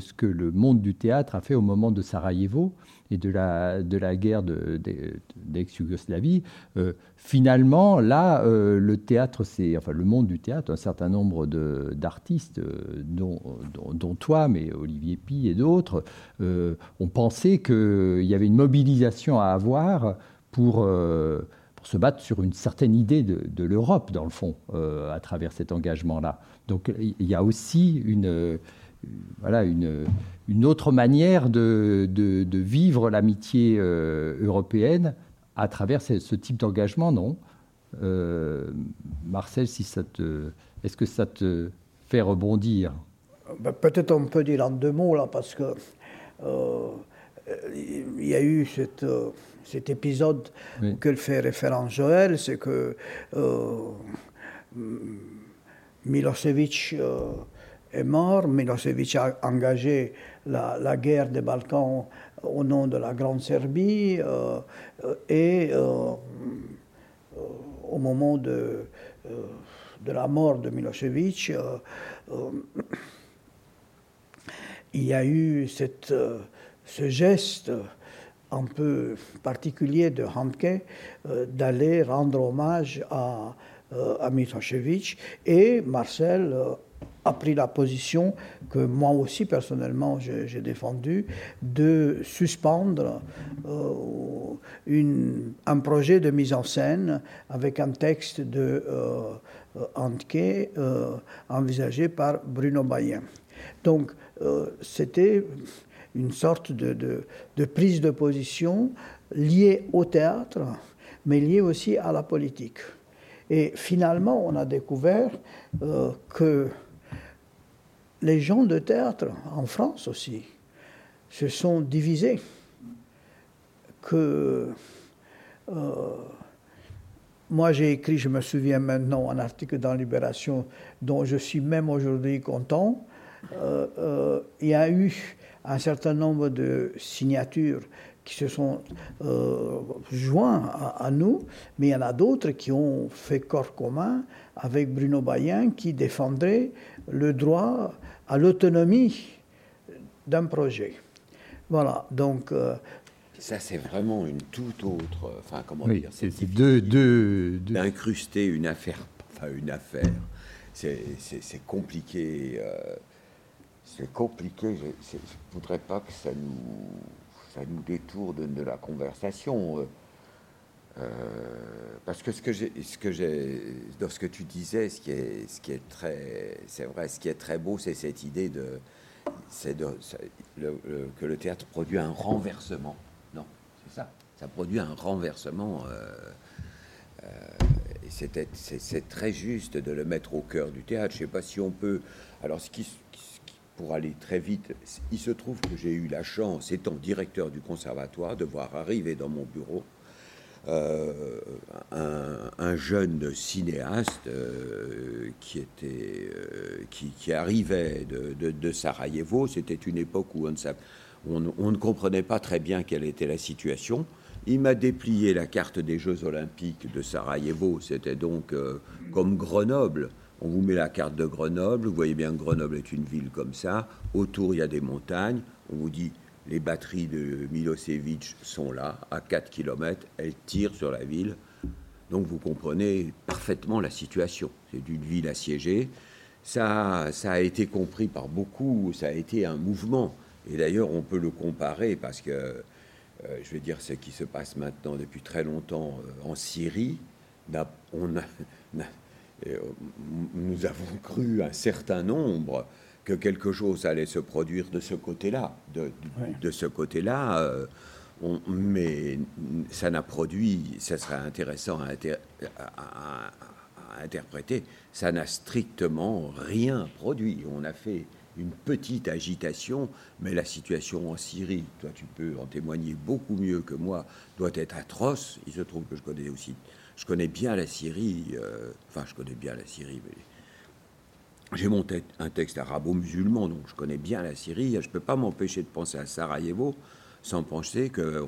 ce que le monde du théâtre a fait au moment de Sarajevo et de la, de la guerre d'ex-Yougoslavie, euh, finalement, là, euh, le théâtre, c'est, enfin, le monde du théâtre, un certain nombre d'artistes, euh, dont, dont, toi, mais Olivier Pi et d'autres, ont pensé qu'il y avait une mobilisation à avoir pour, se battre sur une certaine idée de, de l'Europe, dans le fond, à travers cet engagement-là. Donc, il y a aussi une voilà, une, une, autre manière de, de, vivre l'amitié euh, européenne à travers ce, type d'engagement, non? Euh, Marcel, si ça te, est-ce que ça te fait rebondir? Ben, Peut-être on peut dire en deux mots, là, parce que euh, il y a eu cette, cet épisode que fait référence Joël, c'est que Milosevic est mort. Milosevic a engagé la, guerre des Balkans au nom de la Grande Serbie euh, et euh, au moment de, euh, de, la mort de Milosevic, il y a eu cette, ce geste un peu particulier de Handke d'aller rendre hommage à, à Milosevic et Marcel a pris la position que moi aussi personnellement j'ai défendue de suspendre euh, un projet de mise en scène avec un texte de euh, Handke euh, envisagé par Bruno Bayen. Donc euh, c'était une sorte de, prise de position liée au théâtre, mais liée aussi à la politique. Et finalement, on a découvert que les gens de théâtre, en France aussi, se sont divisés. Que euh, moi j'ai écrit, je me souviens maintenant, un article dans Libération dont je suis même aujourd'hui content. Euh, euh, il y a eu un certain nombre de signatures qui se sont joints à, nous, mais il y en a d'autres qui ont fait corps commun avec Bruno Bayen qui défendrait le droit à l'autonomie d'un projet. Voilà, donc. Euh, ça, c'est vraiment une toute autre. Enfin, comment oui, dire C'est deux. deux, D'incruster une affaire. Enfin, une affaire. C'est compliqué. Euh, c'est compliqué. Je ne voudrais pas que ça nous, ça nous détourne de la conversation. Euh, parce que ce que j'ai, dans ce que tu disais, ce qui est, très, c'est vrai, ce qui est très beau, c'est cette idée de, que le théâtre produit un renversement. Non, c'est ça. Ça produit un renversement. Euh, euh, et c'est, très juste de le mettre au cœur du théâtre. Je sais pas si on peut. Alors, pour aller très vite, il se trouve que j'ai eu la chance, étant directeur du conservatoire, de voir arriver dans mon bureau euh, un, jeune cinéaste euh, qui, était, euh, qui, arrivait de, Sarajevo. C'était une époque où on ne, on, ne, comprenait pas très bien quelle était la situation. Il m'a déplié la carte des Jeux Olympiques de Sarajevo. C'était donc comme Grenoble. On vous met la carte de Grenoble. Vous voyez bien que Grenoble est une ville comme ça. Autour, il y a des montagnes. On vous dit les batteries de Milosevic sont là, à 4 km, elles tirent sur la ville. Donc vous comprenez parfaitement la situation. C'est une ville assiégée. Ça, ça a été compris par beaucoup, ça a été un mouvement. Et d'ailleurs, on peut le comparer parce que, euh, je vais dire, ce qui se passe maintenant depuis très longtemps euh, en Syrie, on euh, nous avons cru un certain nombre que quelque chose allait se produire de ce côté-là. De, de, ce côté-là, euh, mais ça n'a produit, ça serait intéressant à, à, interpréter, ça n'a strictement rien produit. On a fait une petite agitation, mais la situation en Syrie, toi tu peux en témoigner beaucoup mieux que moi, doit être atroce. Il se trouve que je connais aussi, je connais bien la Syrie, euh, enfin je connais bien la Syrie, mais j'ai monté un texte arabo-musulman, donc je connais bien la Syrie. Je ne peux pas m'empêcher de penser à Sarajevo sans penser que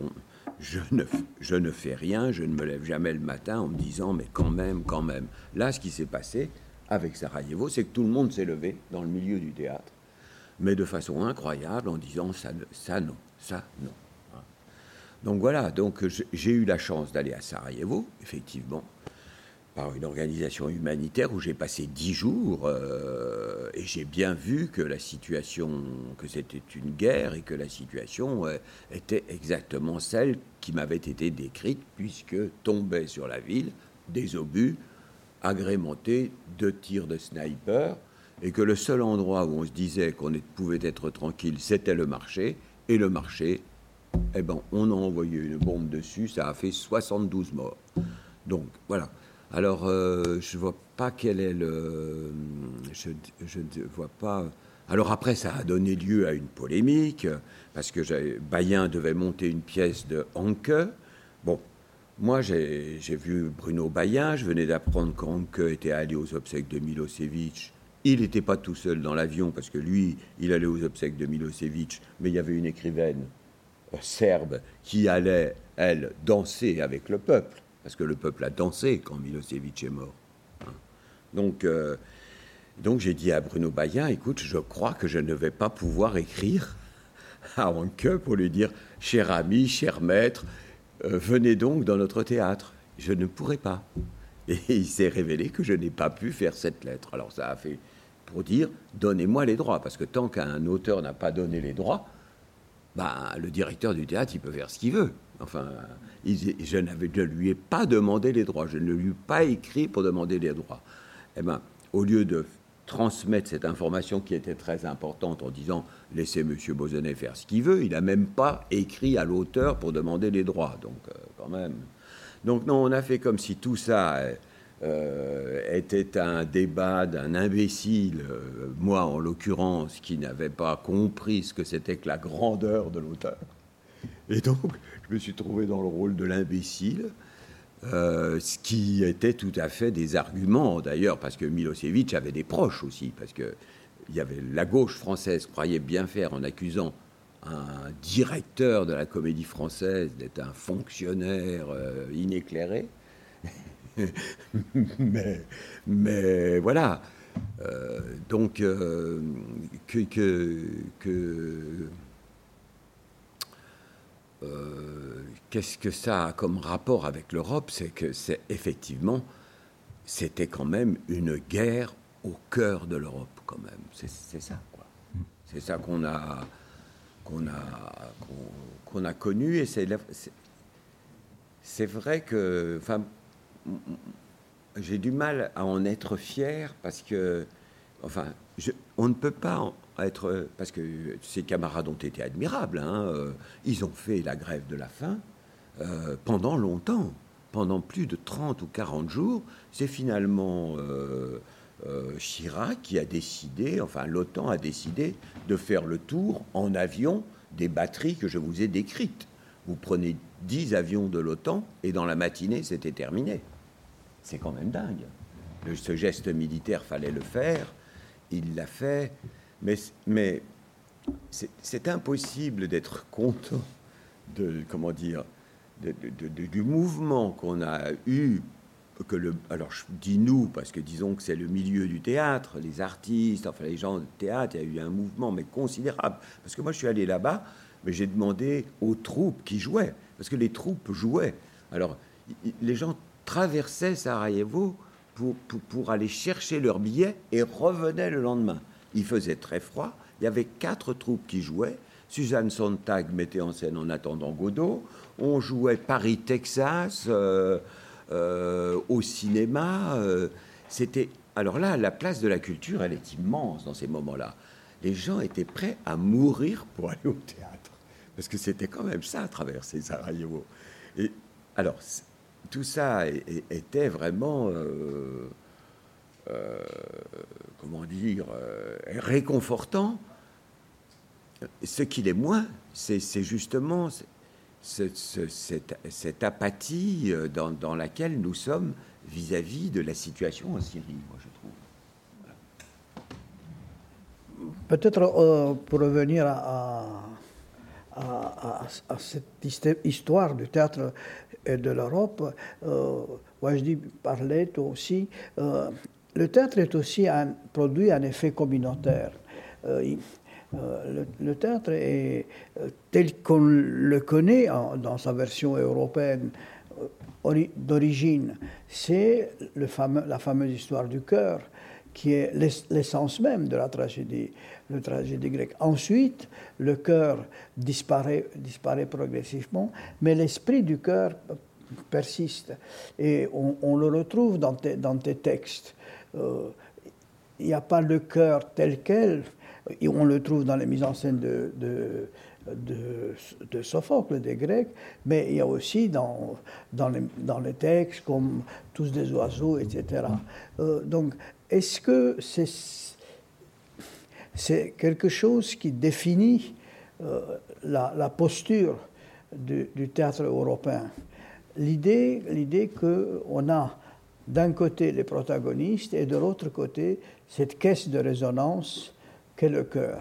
je, ne, je ne fais rien, je ne me lève jamais le matin en me disant mais quand même, quand même. Là, ce qui s'est passé avec Sarajevo, c'est que tout le monde s'est levé dans le milieu du théâtre, mais de façon incroyable en disant ça, ça non, ça non. Donc voilà, donc j'ai eu la chance d'aller à Sarajevo, effectivement par une organisation humanitaire où j'ai passé dix jours euh, et j'ai bien vu que la situation, que c'était une guerre et que la situation euh, était exactement celle qui m'avait été décrite puisque tombaient sur la ville des obus agrémentés de tirs de sniper et que le seul endroit où on se disait qu'on pouvait être tranquille, c'était le marché et le marché, eh ben, on a envoyé une bombe dessus, ça a fait 72 morts. Donc voilà. Alors, euh, je ne vois pas quel est le. Je ne vois pas. Alors après, ça a donné lieu à une polémique, parce que Bayen devait monter une pièce de Hanke. Bon, moi, j'ai vu Bruno Bayen, je venais d'apprendre qu'Hanke était allé aux obsèques de Milosevic. Il n'était pas tout seul dans l'avion, parce que lui, il allait aux obsèques de Milosevic, mais il y avait une écrivaine euh, serbe qui allait, elle, danser avec le peuple parce que le peuple a dansé quand Milosevic est mort. Hein. Donc, euh, donc j'ai dit à Bruno Bayen, écoute, je crois que je ne vais pas pouvoir écrire à Anke pour lui dire, cher ami, cher maître, euh, venez donc dans notre théâtre. Je ne pourrai pas. Et il s'est révélé que je n'ai pas pu faire cette lettre. Alors ça a fait pour dire, donnez-moi les droits, parce que tant qu'un auteur n'a pas donné les droits, ben, le directeur du théâtre, il peut faire ce qu'il veut. Enfin, je, n'avais, ne lui ai pas demandé les droits, je ne lui ai pas écrit pour demander les droits. Eh ben, au lieu de transmettre cette information qui était très importante en disant laissez M. Bozonnet faire ce qu'il veut, il n'a même pas écrit à l'auteur pour demander les droits. Donc, euh, quand même. Donc, non, on a fait comme si tout ça était un débat d'un imbécile, moi en l'occurrence, qui n'avait pas compris ce que c'était que la grandeur de l'auteur. Et donc, je me suis trouvé dans le rôle de l'imbécile. Euh, ce qui était tout à fait des arguments d'ailleurs, parce que Milosevic avait des proches aussi, parce que il y avait la gauche française croyait bien faire en accusant un directeur de la comédie française d'être un fonctionnaire euh, inéclairé. mais, mais, voilà. Euh, donc, que, que, euh, qu'est-ce que ça a comme rapport avec l'Europe? C'est que c'est effectivement, c'était quand même une guerre au cœur de l'Europe, quand même. C'est ça, quoi. C'est ça qu'on a, qu'on a, qu'on a connu, et c'est, c'est vrai que, enfin, j'ai du mal à en être fier parce que, enfin, on ne peut pas être. Parce que ses camarades ont été admirables. Hein, euh, ils ont fait la grève de la faim euh, pendant longtemps. Pendant plus de 30 ou 40 jours. C'est finalement euh, Chirac qui a décidé, enfin l'OTAN a décidé de faire le tour en avion des batteries que je vous ai décrites. Vous prenez 10 avions de l'OTAN et dans la matinée, c'était terminé. C'est quand même dingue. ce geste militaire, fallait le faire. Il l'a fait. Mais, mais c'est impossible d'être content de, comment dire, du mouvement qu'on a eu. Que le, alors je dis nous parce que disons que c'est le milieu du théâtre, les artistes, enfin les gens de théâtre, il y a eu un mouvement mais considérable. Parce que moi je suis allé là-bas, mais j'ai demandé aux troupes qui jouaient, parce que les troupes jouaient. Alors les gens traversaient Sarajevo pour, pour, aller chercher leurs billets et revenaient le lendemain. Il faisait très froid. Il y avait quatre troupes qui jouaient. Suzanne Sontag mettait en scène En attendant Godot. On jouait Paris, Texas euh, euh, au cinéma. Euh, c'était alors là, la place de la culture, elle est immense dans ces moments-là. Les gens étaient prêts à mourir pour aller au théâtre, parce que c'était quand même ça, traverser Sarajevo. Et alors, tout ça était vraiment euh, comment dire, euh, réconfortant. Ce qu'il est moins, c'est justement cette, apathie euh, dans, laquelle nous sommes vis-à-vis de la situation en Syrie, moi je trouve. Peut-être pour revenir à, cette histoire du théâtre et de l'Europe, euh, dis parlait aussi le théâtre est aussi un, produit un effet communautaire. Euh, euh, le, théâtre est euh, tel qu'on le connaît dans sa version européenne d'origine, c'est la fameuse histoire du cœur qui est l'essence même de la tragédie, la tragédie grecque. Ensuite, le cœur disparaît, progressivement, mais l'esprit du cœur persiste. Et on, le retrouve dans tes textes. Euh, il n'y a pas le cœur tel quel, on le trouve dans les mises en scène de, de, Sophocle, des Grecs, mais il y a aussi dans, dans, les, dans les textes comme Tous des oiseaux, etc. Euh, donc, est-ce que c'est quelque chose qui définit euh, la, posture du, théâtre européen? L'idée, qu'on a d'un côté les protagonistes et de l'autre côté cette caisse de résonance qu'est le cœur.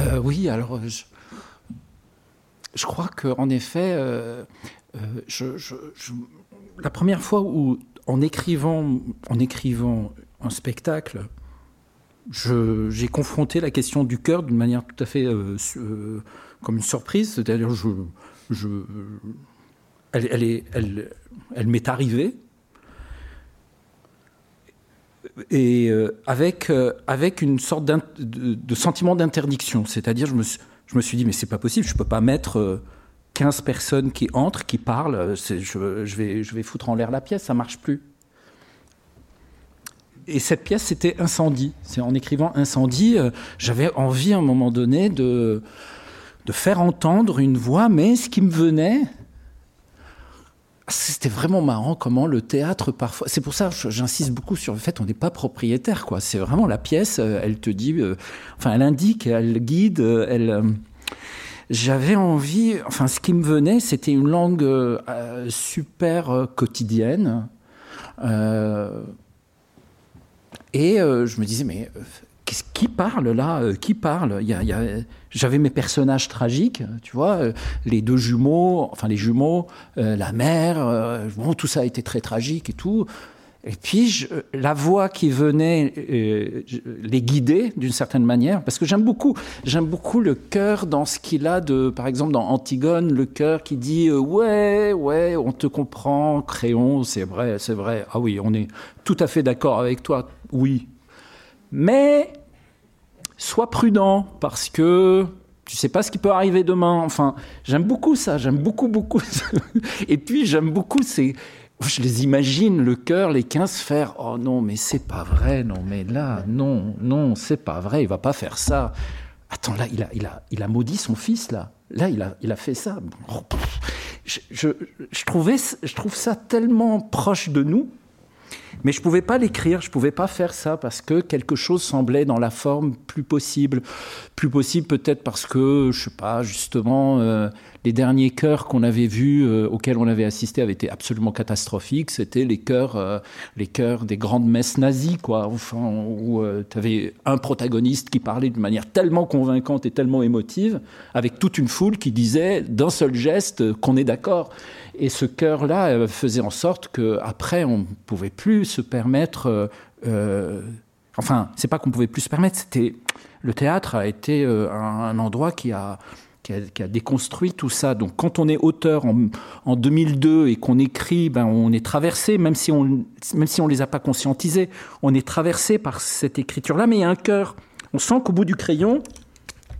Euh, oui, alors je, crois qu'en effet, euh, la première fois où en écrivant, un spectacle, j'ai confronté la question du cœur d'une manière tout à fait comme une surprise, c'est-à-dire elle, elle, est, elle, elle m'est arrivée. Et euh, avec, euh, une sorte de, sentiment d'interdiction. C'est-à-dire, je me, je me suis dit, mais c'est pas possible, je peux pas mettre 15 euh, personnes qui entrent, qui parlent, je, je, vais, foutre en l'air la pièce, ça marche plus. Et cette pièce, c'était Incendie. C'est en écrivant Incendie, j'avais envie à un moment donné de, faire entendre une voix, mais ce qui me venait, c'était vraiment marrant comment le théâtre parfois. C'est pour ça que j'insiste beaucoup sur le fait qu'on n'est pas propriétaire, quoi. C'est vraiment la pièce. euh, Elle te dit, euh, enfin, elle indique, elle guide, euh, elle. euh, J'avais envie, enfin, ce qui me venait, c'était une langue euh, super euh, quotidienne. Euh, et je me disais, mais qui parle là Qui parle? J'avais mes personnages tragiques, tu vois, les deux jumeaux, enfin les jumeaux, la mère, bon, tout ça a été très tragique et tout. Et puis la voix qui venait euh, les guider d'une certaine manière, parce que j'aime beaucoup, j'aime beaucoup le cœur dans ce qu'il a de, par exemple dans Antigone, le cœur qui dit euh, ouais, ouais, on te comprend, Créon, c'est vrai, c'est vrai, ah oui, on est tout à fait d'accord avec toi, oui, mais sois prudent parce que tu sais pas ce qui peut arriver demain. Enfin, j'aime beaucoup ça, j'aime beaucoup, beaucoup. ça. Et puis, j'aime beaucoup ces. Je les imagine, le cœur, les 15 faire Oh non, mais c'est pas vrai, non, mais là, non, non, c'est pas vrai, il va pas faire ça. Attends, là, il a, il a, il a maudit son fils, là. Là, il a, il a fait ça. Oh. Je, je, je trouvais, je trouve ça tellement proche de nous. Mais je pouvais pas l'écrire, je pouvais pas faire ça parce que quelque chose semblait dans la forme plus possible, plus possible peut-être parce que je sais pas justement euh, les derniers chœurs qu'on avait vus, euh, auxquels on avait assisté, avaient été absolument catastrophiques. C'était les chœurs, euh, les chœurs des grandes messes nazies, quoi. Enfin, où tu avais un protagoniste qui parlait d'une manière tellement convaincante et tellement émotive, avec toute une foule qui disait d'un seul geste qu'on est d'accord. Et ce chœur-là faisait en sorte que après on ne pouvait plus se permettre. euh, euh, enfin, c'est pas qu'on pouvait plus se permettre. C'était le théâtre a été euh, un, endroit qui a, qui a déconstruit tout ça. Donc, quand on est auteur en, en 2002 et qu'on écrit, ben on est traversé, même si on même si on les a pas conscientisés, on est traversé par cette écriture-là. Mais il y a un cœur. On sent qu'au bout du crayon,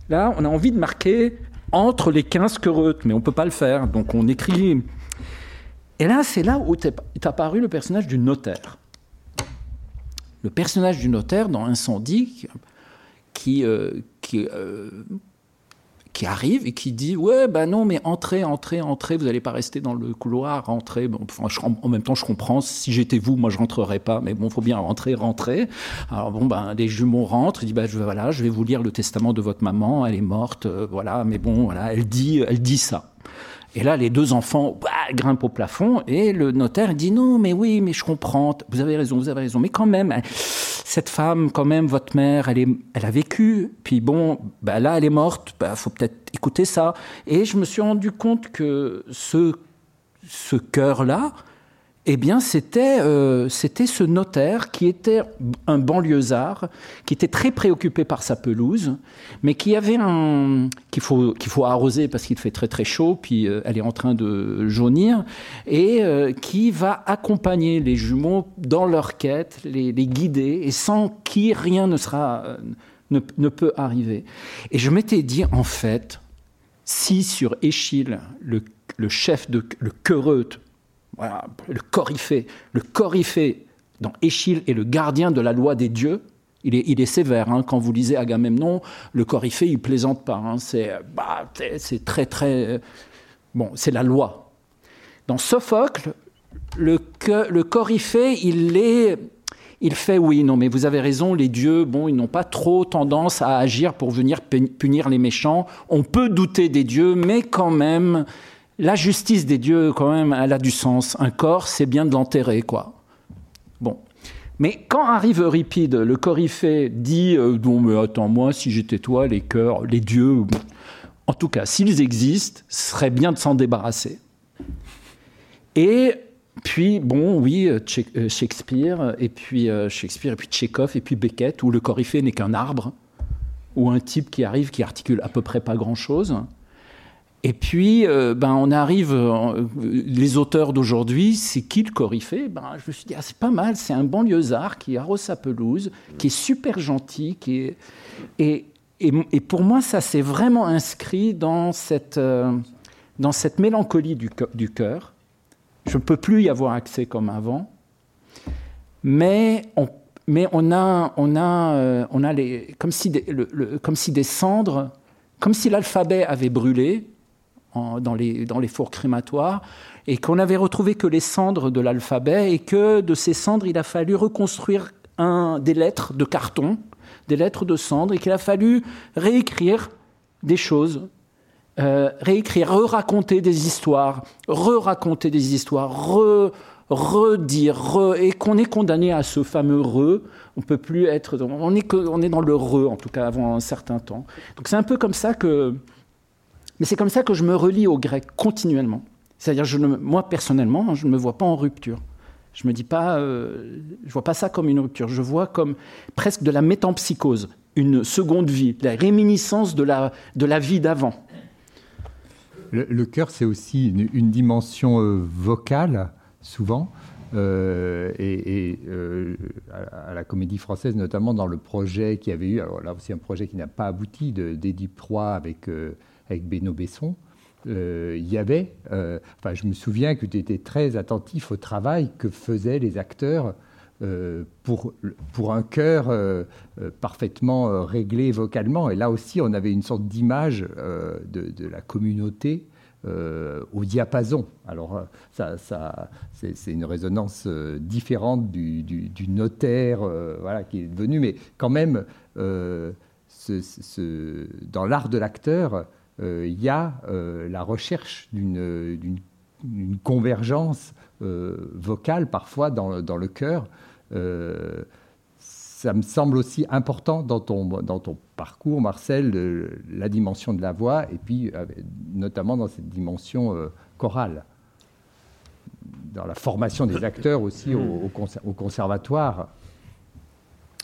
là, on a envie de marquer entre les 15 quereutes, mais on peut pas le faire. Donc, on écrit. Et là, c'est là où est apparu le personnage du notaire. Le personnage du notaire dans Incendie, qui, euh, euh, arrive et qui dit Ouais, ben non, mais entrez, entrez, entrez, vous n'allez pas rester dans le couloir, entrez. Bon, enfin, en même temps, je comprends, si j'étais vous, moi, je rentrerais pas, mais bon, faut bien rentrer, rentrer. Alors, bon, ben, les jumeaux rentrent, il dit bah, je, Voilà, je vais vous lire le testament de votre maman, elle est morte, euh, voilà, mais bon, voilà, elle dit, elle dit ça. Et là, les deux enfants bah, grimpent au plafond et le notaire dit non, mais oui, mais je comprends. Vous avez raison, vous avez raison. Mais quand même, elle- cette femme, quand même, votre mère, elle a vécu. Puis bon, bah, là, elle est morte. Bah, faut peut-être écouter ça. Et je me suis rendu compte que ce, ce cœur-là, eh bien, c'était euh, c'était ce notaire qui était un banlieusard, qui était très préoccupé par sa pelouse, mais qui avait un qu'il faut faut arroser parce qu'il fait très très chaud, puis euh, elle est en train de jaunir, et euh, qui va accompagner les jumeaux dans leur quête, les, les guider, et sans qui rien ne sera ne, ne peut arriver. Et je m'étais dit en fait, si sur Échille, le, le chef de le Quereute le coryphée. Le coryphée dans Échille est le gardien de la loi des dieux. Il est, sévère. hein. Quand vous lisez Agamemnon, le coryphée, il plaisante pas. hein. C'est bah, très, très. Bon, c'est la loi. Dans Sophocle, le, le il. Il fait oui, non, mais vous avez raison, les dieux, bon, ils n'ont pas trop tendance à agir pour venir pu- punir les méchants. On peut douter des dieux, mais quand même, la justice des dieux, quand même, elle a du sens. Un corps, c'est bien de l'enterrer, quoi. Bon. Mais quand arrive Euripide, le coryphée dit euh, Non, mais attends, moi, si j'étais toi, les cœurs, les dieux, en tout cas, s'ils existent, ce serait bien de s'en débarrasser. Et puis, bon, oui, euh, euh, Shakespeare, et puis euh, Shakespeare, et puis Tchekhov, et puis Beckett, où le coryphée n'est qu'un arbre, ou un type qui arrive qui articule à peu près pas grand-chose. Et puis, euh, ben, on arrive, euh, les auteurs d'aujourd'hui, c'est qui le coryphée ben, Je me suis dit, ah, c'est pas mal, c'est un banlieusard qui arrose sa pelouse, qui est super gentil, qui est... Et, pour moi, ça s'est vraiment inscrit dans cette, euh, dans cette mélancolie du, cœur. Je ne peux plus y avoir accès comme avant. Mais on, mais on a, on a, on a les, comme, si le- comme si des cendres, comme si l'alphabet avait brûlé dans, les, dans les fours crématoires et qu'on n'avait retrouvé que les cendres de l'alphabet et que de ces cendres, il a fallu reconstruire un, des lettres de carton, des lettres de cendres, et qu'il a fallu réécrire des choses, euh, réécrire, re-raconter des histoires, re-raconter des histoires, re, redire, re, et qu'on est condamné à ce fameux re. On peut plus être, on est, on est dans le re, en tout cas avant un certain temps. Donc c'est un peu comme ça que, mais c'est comme ça que je me relie au grec continuellement. C'est-à-dire, je moi personnellement, je ne me vois pas en rupture. Je me dis pas, euh, je vois pas ça comme une rupture. Je vois comme presque de la métampsychose, une seconde vie, la réminiscence de la, de la vie d'avant. Le, cœur, c'est aussi une, dimension euh, vocale, souvent. Euh, et, à, la Comédie Française, notamment dans le projet qui avait eu, alors là aussi un projet qui n'a pas abouti, d'Édith Proie avec, avec Benoît Besson, euh, il y avait, euh, enfin, je me souviens que tu étais très attentif au travail que faisaient les acteurs euh, pour, pour un chœur parfaitement réglé vocalement. Et là aussi, on avait une sorte d'image de, la communauté au diapason. Alors, ça, c'est une résonance différente du, notaire voilà, qui est devenu, mais quand même, dans l'art de l'acteur, il y a euh, la recherche d'une convergence euh, vocale parfois dans, le cœur ça me semble aussi important dans ton, parcours, Marcel, la dimension de la voix, et puis notamment dans cette dimension chorale, dans la formation des acteurs aussi au, conservatoire.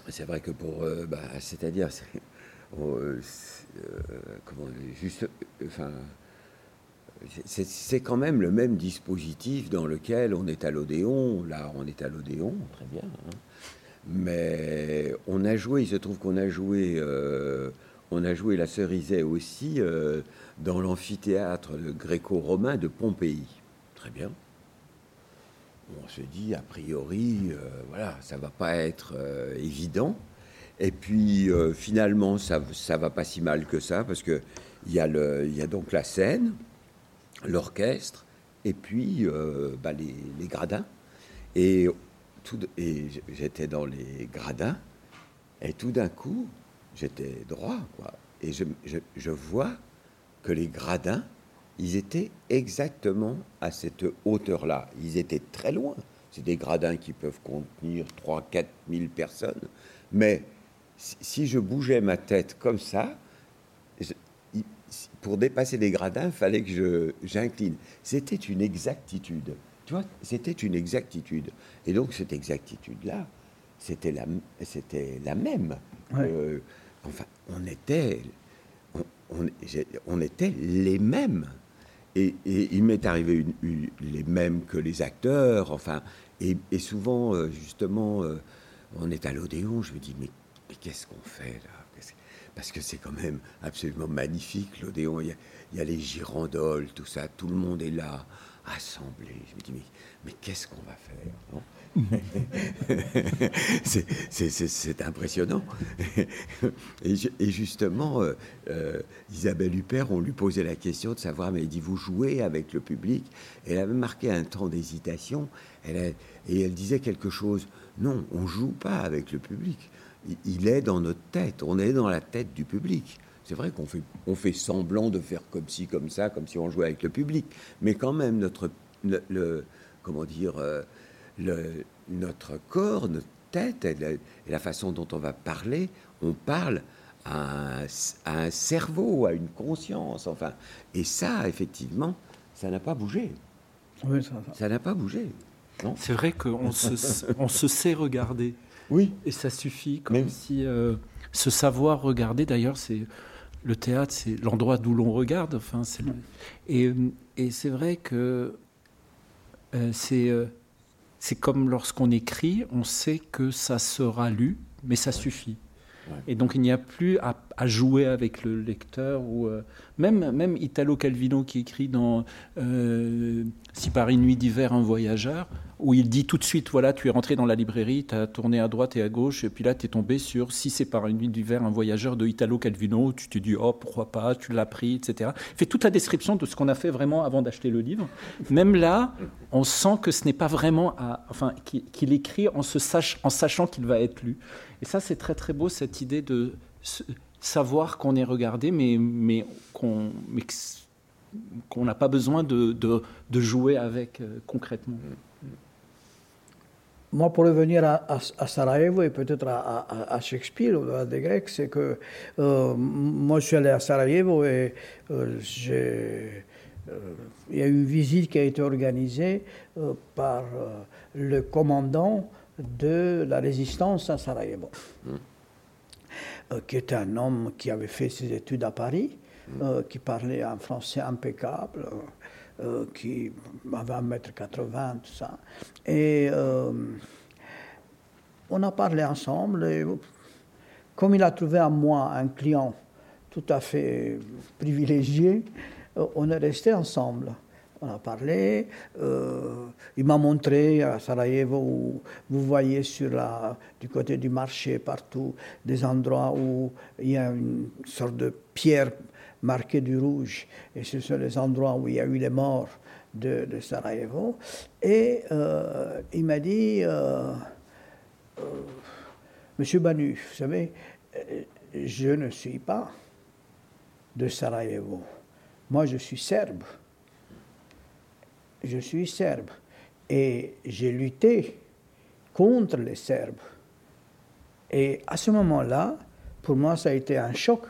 C'est vrai que pour, bah, c'est-à-dire, euh, enfin, c'est quand même le même dispositif dans lequel on est à l'Odéon. Là, on est à l'Odéon, très bien. Hein. Mais on a joué, il se trouve qu'on a joué, euh, on a joué la Cerisay aussi euh, dans l'amphithéâtre gréco-romain de Pompéi. Très bien. On se dit, a priori, voilà, ça va pas être évident. Et puis euh, finalement, ça ne va pas si mal que ça, parce qu'il y, a y a donc la scène, l'orchestre, et puis euh, bah, les, gradins. Et, et j'étais dans les gradins, et tout d'un coup, j'étais droit, quoi. Et je, je, vois que les gradins, ils étaient exactement à cette hauteur-là. Ils étaient très loin. C'est des gradins qui peuvent contenir 3 4 000 personnes. Mais si je bougeais ma tête comme ça, pour dépasser les gradins, il fallait que j'incline. C'était une exactitude. Tu vois, c'était une exactitude. Et donc, cette exactitude-là, c'était la, c'était la même. Euh, enfin, on était, on, était les mêmes. Et, il m'est arrivé les mêmes que les acteurs. Enfin, et, souvent, euh, justement, euh, on est à l'Odéon. Je me dis, mais qu'est-ce qu'on fait là? Parce que c'est quand même absolument magnifique, l'Odéon. Il, y, a, les girandoles, tout ça, tout le monde est là, assemblé. Je me dis, mais, mais qu'est-ce qu'on va faire c'est impressionnant. Et, justement, euh, euh, Isabelle Huppert, on lui posait la question de savoir, mais elle dit, vous jouez avec le public? Elle avait marqué un temps d'hésitation, et elle disait quelque chose. Non, on joue pas avec le public il est dans notre tête, on est dans la tête du public. C'est vrai qu'on fait, on fait semblant de faire comme ci, comme ça, comme si on jouait avec le public, mais quand même notre, le, comment dire, euh, le, notre corps, notre tête et la, façon dont on va parler, on parle à un, cerveau, à une conscience, enfin. Et ça, effectivement, ça n'a pas bougé. ça n'a pas bougé. C'est vrai qu'on se, on se sait regarder. Oui. Et ça suffit, comme si euh, ce savoir regarder, d'ailleurs, c'est le théâtre, c'est l'endroit d'où l'on regarde. Enfin, et, et c'est vrai que euh, c'est euh, c'est comme lorsqu'on écrit, on sait que ça sera lu, mais ça suffit. Et donc il n'y a plus à, jouer avec le lecteur ou même même Italo Calvino qui écrit dans Si par une nuit d'hiver un voyageur, où il dit tout de suite, voilà, tu es rentré dans la librairie, tu as tourné à droite et à gauche, et puis là, tu es tombé sur, si c'est par une nuit d'hiver, un voyageur de Italo Calvino, tu te dis, oh, pourquoi pas, tu l'as pris, etc. Il fait toute la description de ce qu'on a fait vraiment avant d'acheter le livre. Même là, on sent que ce n'est pas vraiment, enfin, qu'il écrit en, sachant qu'il va être lu. Et ça, c'est très très beau, cette idée de savoir qu'on est regardé, mais, qu'on n'a pas besoin de, de, jouer avec euh, concrètement. Moi, pour revenir à, à, Sarajevo et peut-être à, à, Shakespeare ou à des Grecs, c'est que euh, moi, je suis allé à Sarajevo et euh, j'ai, il y a eu une visite qui a été organisée par le commandant de la résistance à Sarajevo, mmh. qui était un homme qui avait fait ses études à Paris euh, qui parlait un français impeccable, euh, qui avait 1m80, tout ça. Et euh, on a parlé ensemble, et comme il a trouvé en moi un client tout à fait privilégié, on est resté ensemble. On a parlé, il m'a montré à Sarajevo où vous voyez sur la, du côté du marché partout des endroits où il y a une sorte de pierre marqué du rouge. Et ce sont les endroits où il y a eu les morts de, Sarajevo. Et euh, il m'a dit, euh, euh, Monsieur Banu, vous savez, je ne suis pas de Sarajevo. Moi, je suis serbe. Je suis serbe. Et j'ai lutté contre les Serbes. Et à ce moment-là, pour moi, ça a été un choc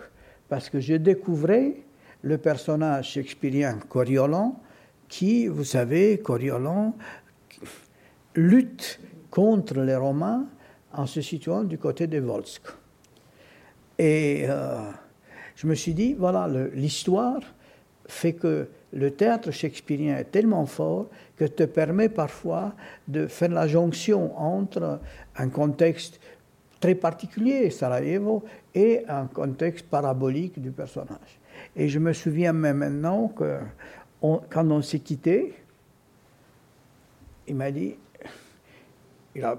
parce que je découvrais le personnage shakespearien Coriolan, qui, vous savez, Coriolan lutte contre les Romains en se situant du côté de Volsk. Et euh, je me suis dit, voilà, l'histoire fait que le théâtre shakespearien est tellement fort que te permet parfois de faire la jonction entre un contexte très particulier, Sarajevo, et un contexte parabolique du personnage. Et je me souviens même maintenant que quand on s'est quitté, il m'a dit, il a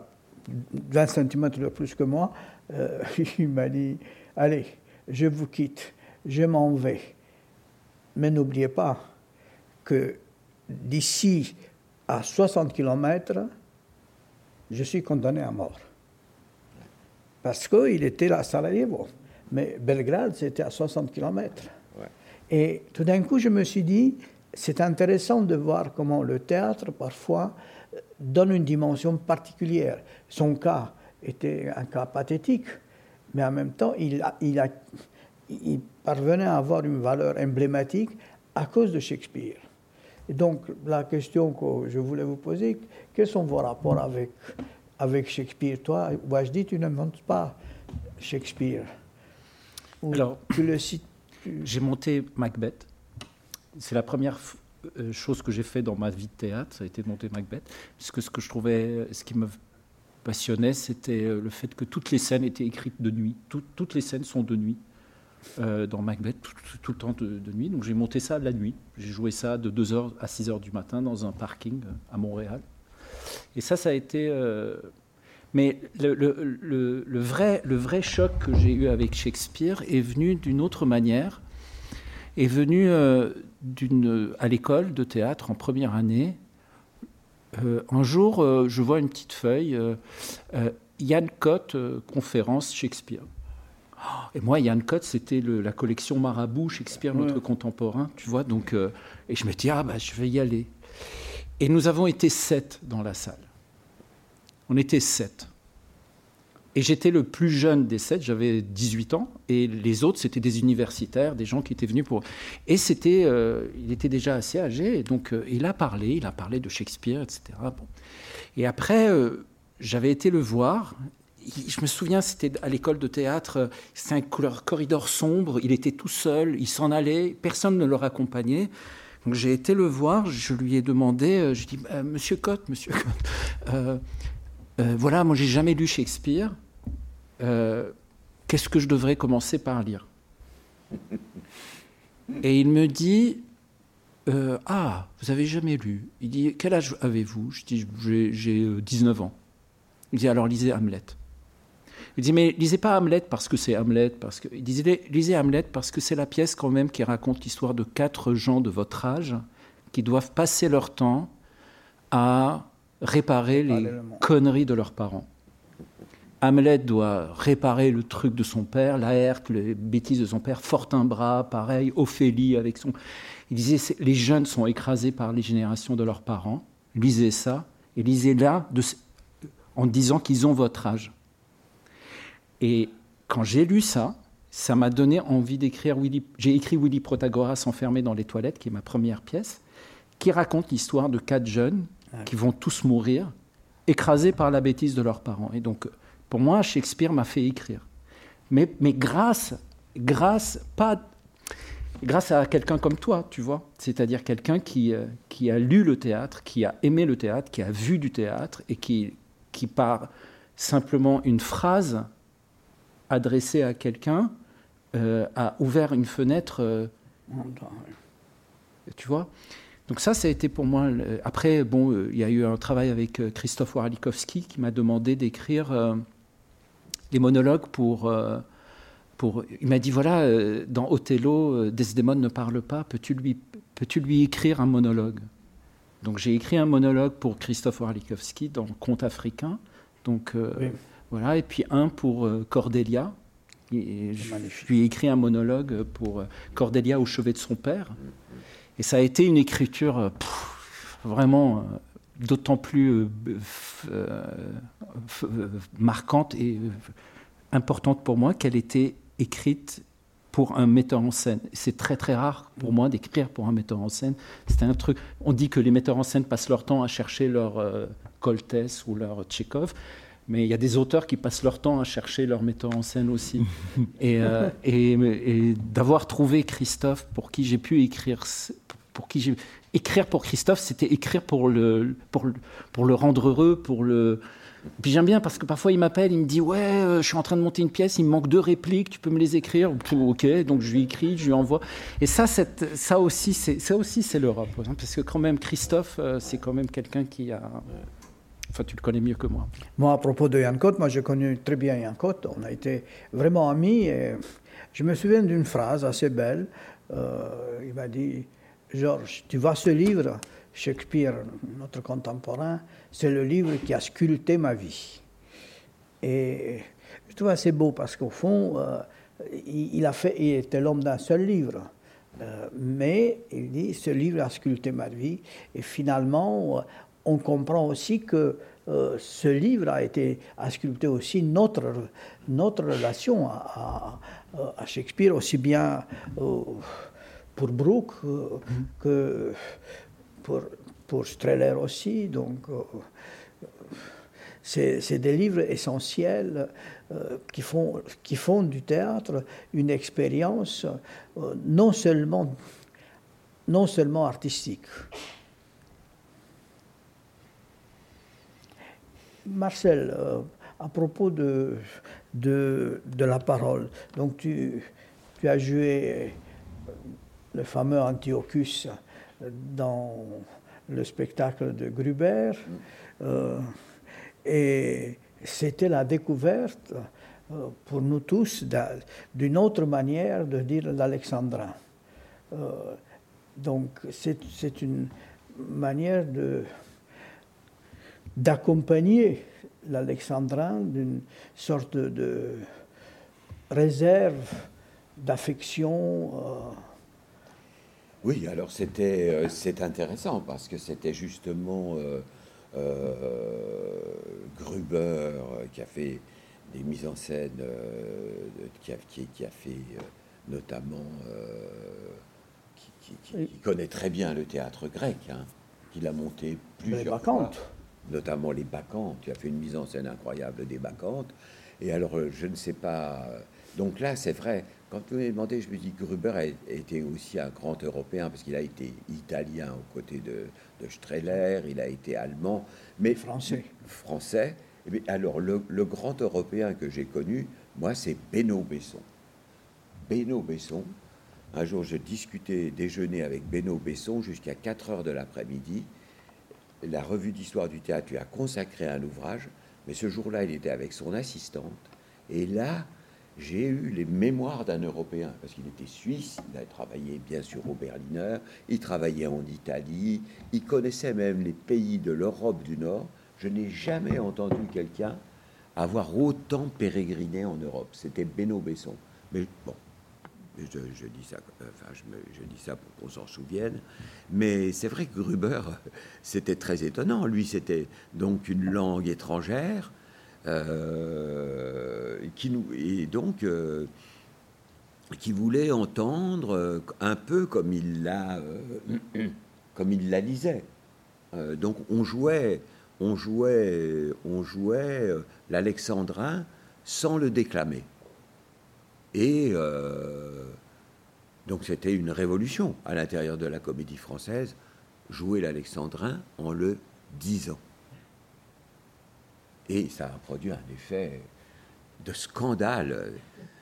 20 cm de plus que moi, euh, il m'a dit, allez, je vous quitte, je m'en vais. Mais n'oubliez pas que d'ici à 60 km, je suis condamné à mort parce qu'il était à Sarajevo. Mais Belgrade, c'était à 60 km. Et tout d'un coup, je me suis dit, c'est intéressant de voir comment le théâtre, parfois, donne une dimension particulière. Son cas était un cas pathétique, mais en même temps, il, il, a, il parvenait à avoir une valeur emblématique à cause de Shakespeare. Et donc, la question que je voulais vous poser, quels sont vos rapports avec avec Shakespeare. Toi, dis, tu n'inventes pas Shakespeare. Alors, tu le cites. J'ai monté Macbeth. C'est la première euh, chose que j'ai fait dans ma vie de théâtre, ça a été de monter Macbeth. Parce que ce que je trouvais, ce qui me passionnait, c'était euh, le fait que toutes les scènes étaient écrites de nuit. toutes les scènes sont de nuit. Euh, dans Macbeth tout, le temps de, de nuit. Donc j'ai monté ça la nuit. J'ai joué ça de 2h à 6h du matin dans un parking à Montréal. Et ça, ça a été. Euh, mais le, vrai, le vrai choc que j'ai eu avec Shakespeare est venu d'une autre manière, est venu euh, à l'école de théâtre en première année. Euh, un jour, je vois une petite feuille, Yann Cott, conférence Shakespeare. Et moi, Yann Cott, c'était la collection Marabout, Shakespeare, notre contemporain, tu vois. Donc, et je me dis, ah, bah, je vais y aller. Et nous avons été sept dans la salle. On était sept. Et j'étais le plus jeune des sept, j'avais 18 ans, et les autres, c'était des universitaires, des gens qui étaient venus pour... Et c'était, euh, il était déjà assez âgé, donc euh, il a parlé, il a parlé de Shakespeare, etc. Et après, euh, j'avais été le voir, je me souviens, c'était à l'école de théâtre, c'était un corridor sombre, il était tout seul, il s'en allait, personne ne le raccompagnait. J'ai été le voir, je lui ai demandé, euh, je dis, euh, Monsieur Cotte, Monsieur Cotte, euh, voilà, moi j'ai jamais lu Shakespeare. Qu'est-ce que je devrais commencer par lire? Et il me dit, Ah, vous avez jamais lu? Il dit Quel âge avez-vous? Je dis J'ai 19 ans. Il dit Alors lisez Hamlet. Il dit mais lisez pas Hamlet parce que c'est Hamlet, parce que il disait lisez Hamlet parce que c'est la pièce quand même qui raconte l'histoire de quatre gens de votre âge qui doivent passer leur temps à réparer les conneries de leurs parents. Hamlet doit réparer le truc de son père, Laerte, les bêtises de son père, Fortinbras, pareil, Ophélie avec son. Il disait les jeunes sont écrasés par les générations de leurs parents. Lisez ça et lisez là de, en disant qu'ils ont votre âge. Et quand j'ai lu ça, ça m'a donné envie d'écrire Willy. J'ai écrit Willy Protagoras enfermé dans les toilettes, qui est ma première pièce, qui raconte l'histoire de quatre jeunes qui vont tous mourir, écrasés par la bêtise de leurs parents. Et donc, pour moi, Shakespeare m'a fait écrire. Mais, mais grâce, grâce, pas, grâce à quelqu'un comme toi, tu vois, c'est-à-dire quelqu'un qui, euh, qui a lu le théâtre, qui a aimé le théâtre, qui a vu du théâtre et qui, qui par simplement une phrase adressé à quelqu'un euh, a ouvert une fenêtre. Euh, tu vois Donc ça, ça a été pour moi. Après, bon, euh, il y a eu un travail avec Christophe Warlikowski qui m'a demandé d'écrire les monologues pour. pour il m'a dit voilà, dans Othello, Desdemone ne parle pas. Peux-tu lui, peux-tu lui écrire un monologue? Donc j'ai écrit un monologue pour Christophe Warlikowski dans Conte africain. Donc voilà, et puis un pour euh, Cordelia. Et je lui ai écrit un monologue pour euh, Cordelia au chevet de son père. Et ça a été une écriture euh, vraiment d'autant plus marquante et importante pour moi qu'elle était écrite pour un metteur en scène. C'est très très rare pour moi d'écrire pour un metteur en scène. C'était un truc. On dit que les metteurs en scène passent leur temps à chercher leur Coltès ou leur Tchekhov mais il y a des auteurs qui passent leur temps à chercher leur metteur en scène aussi. Euh, et, et, d'avoir trouvé Christophe, pour qui j'ai pu écrire, pour qui j'ai écrire pour Christophe, c'était écrire pour le, pour, le, pour le rendre heureux, pour le. Puis j'aime bien parce que parfois il m'appelle, il me dit ouais, euh, je suis en train de monter une pièce, il me manque deux répliques, tu peux me les écrire? Ok, donc je lui écris, je lui envoie. Et ça, ça aussi, c'est ça aussi c'est l'Europe, hein, parce que quand même Christophe, euh, c'est quand même quelqu'un qui a Enfin, tu le connais mieux que moi. Moi, à propos de Yann Cotte, moi, j'ai connu très bien Yann Cotte. On a été vraiment amis. Et je me souviens d'une phrase assez belle. Euh, il m'a dit Georges, tu vois ce livre, Shakespeare, notre contemporain, c'est le livre qui a sculpté ma vie. Et je trouve assez beau parce qu'au fond, euh, il, a fait, il était l'homme d'un seul livre. Euh, mais il dit, ce livre a sculpté ma vie. Et finalement, on comprend aussi que euh, ce livre a été a sculpté aussi notre, relation à, Shakespeare, aussi bien euh, pour Brooke euh, que pour, pour Streller aussi. Donc, c'est des livres essentiels qui, font, qui font du théâtre une expérience non seulement artistique. Marcel, euh, à propos de, de, la parole, donc tu, tu as joué le fameux Antiochus dans le spectacle de Gruber, euh, et c'était la découverte euh, pour nous tous d'une autre manière de dire l'alexandrin. donc c'est une manière de d'accompagner l'alexandrin d'une sorte de réserve, d'affection. Euh. Oui, alors c'était euh, c'est intéressant parce que c'était justement euh, Gruber qui a fait des mises en scène, qui, a, qui, a, fait notamment, qui, connaît très bien le théâtre grec, hein, qu'il a monté plusieurs fois notamment les bacchantes. Tu as fait une mise en scène incroyable des bacchantes. Et alors, euh, je ne sais pas. Euh, donc là, c'est vrai. Quand tu m'as demandé, je me dis que Gruber était aussi un grand Européen parce qu'il a été italien aux côtés de, de Streller, il a été allemand, mais français. Français. Et alors, le, grand Européen que j'ai connu, moi, c'est Beno Besson. Beno Besson, Un jour, je discutais, déjeuner avec Benoît Besson jusqu'à 4 heures de l'après-midi. La revue d'histoire du théâtre lui a consacré un ouvrage, mais ce jour-là, il était avec son assistante. Et là, j'ai eu les mémoires d'un Européen, parce qu'il était suisse, il a travaillé bien sûr au Berliner, il travaillait en Italie, il connaissait même les pays de l'Europe du Nord. Je n'ai jamais entendu quelqu'un avoir autant pérégriné en Europe. C'était Benoît Besson. Mais bon, je, dis ça, pour qu'on s'en souvienne. Mais c'est vrai que Gruber, c'était très étonnant. Lui, c'était donc une langue étrangère. Euh, qui nous, et donc euh, qui voulait entendre euh, un peu comme il la, comme il la lisait. donc on jouait, on jouait, on jouait l'alexandrin sans le déclamer. Et donc c'était une révolution à l'intérieur de la comédie française, jouer l'alexandrin en le disant. Et ça a produit un effet de scandale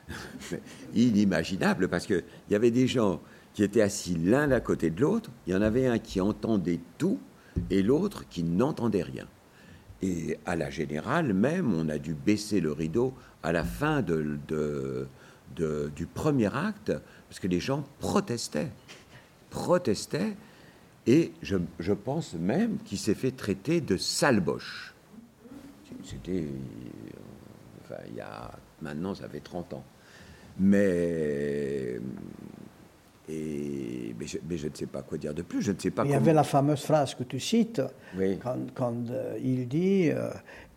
inimaginable, parce qu'il y avait des gens qui étaient assis l'un à côté de l'autre, il y en avait un qui entendait tout et l'autre qui n'entendait rien. Et à la générale même, on a dû baisser le rideau à la fin de, du premier acte, parce que les gens protestaient, protestaient, et je, je pense même qu'il s'est fait traiter de salboche. C'était. Enfin, il y a. Maintenant, ça fait 30 ans. Mais. Et, mais, je, ne sais pas quoi dire de plus. Je ne sais pas. Il y avait la fameuse phrase que tu cites, quand, quand euh, il dit euh,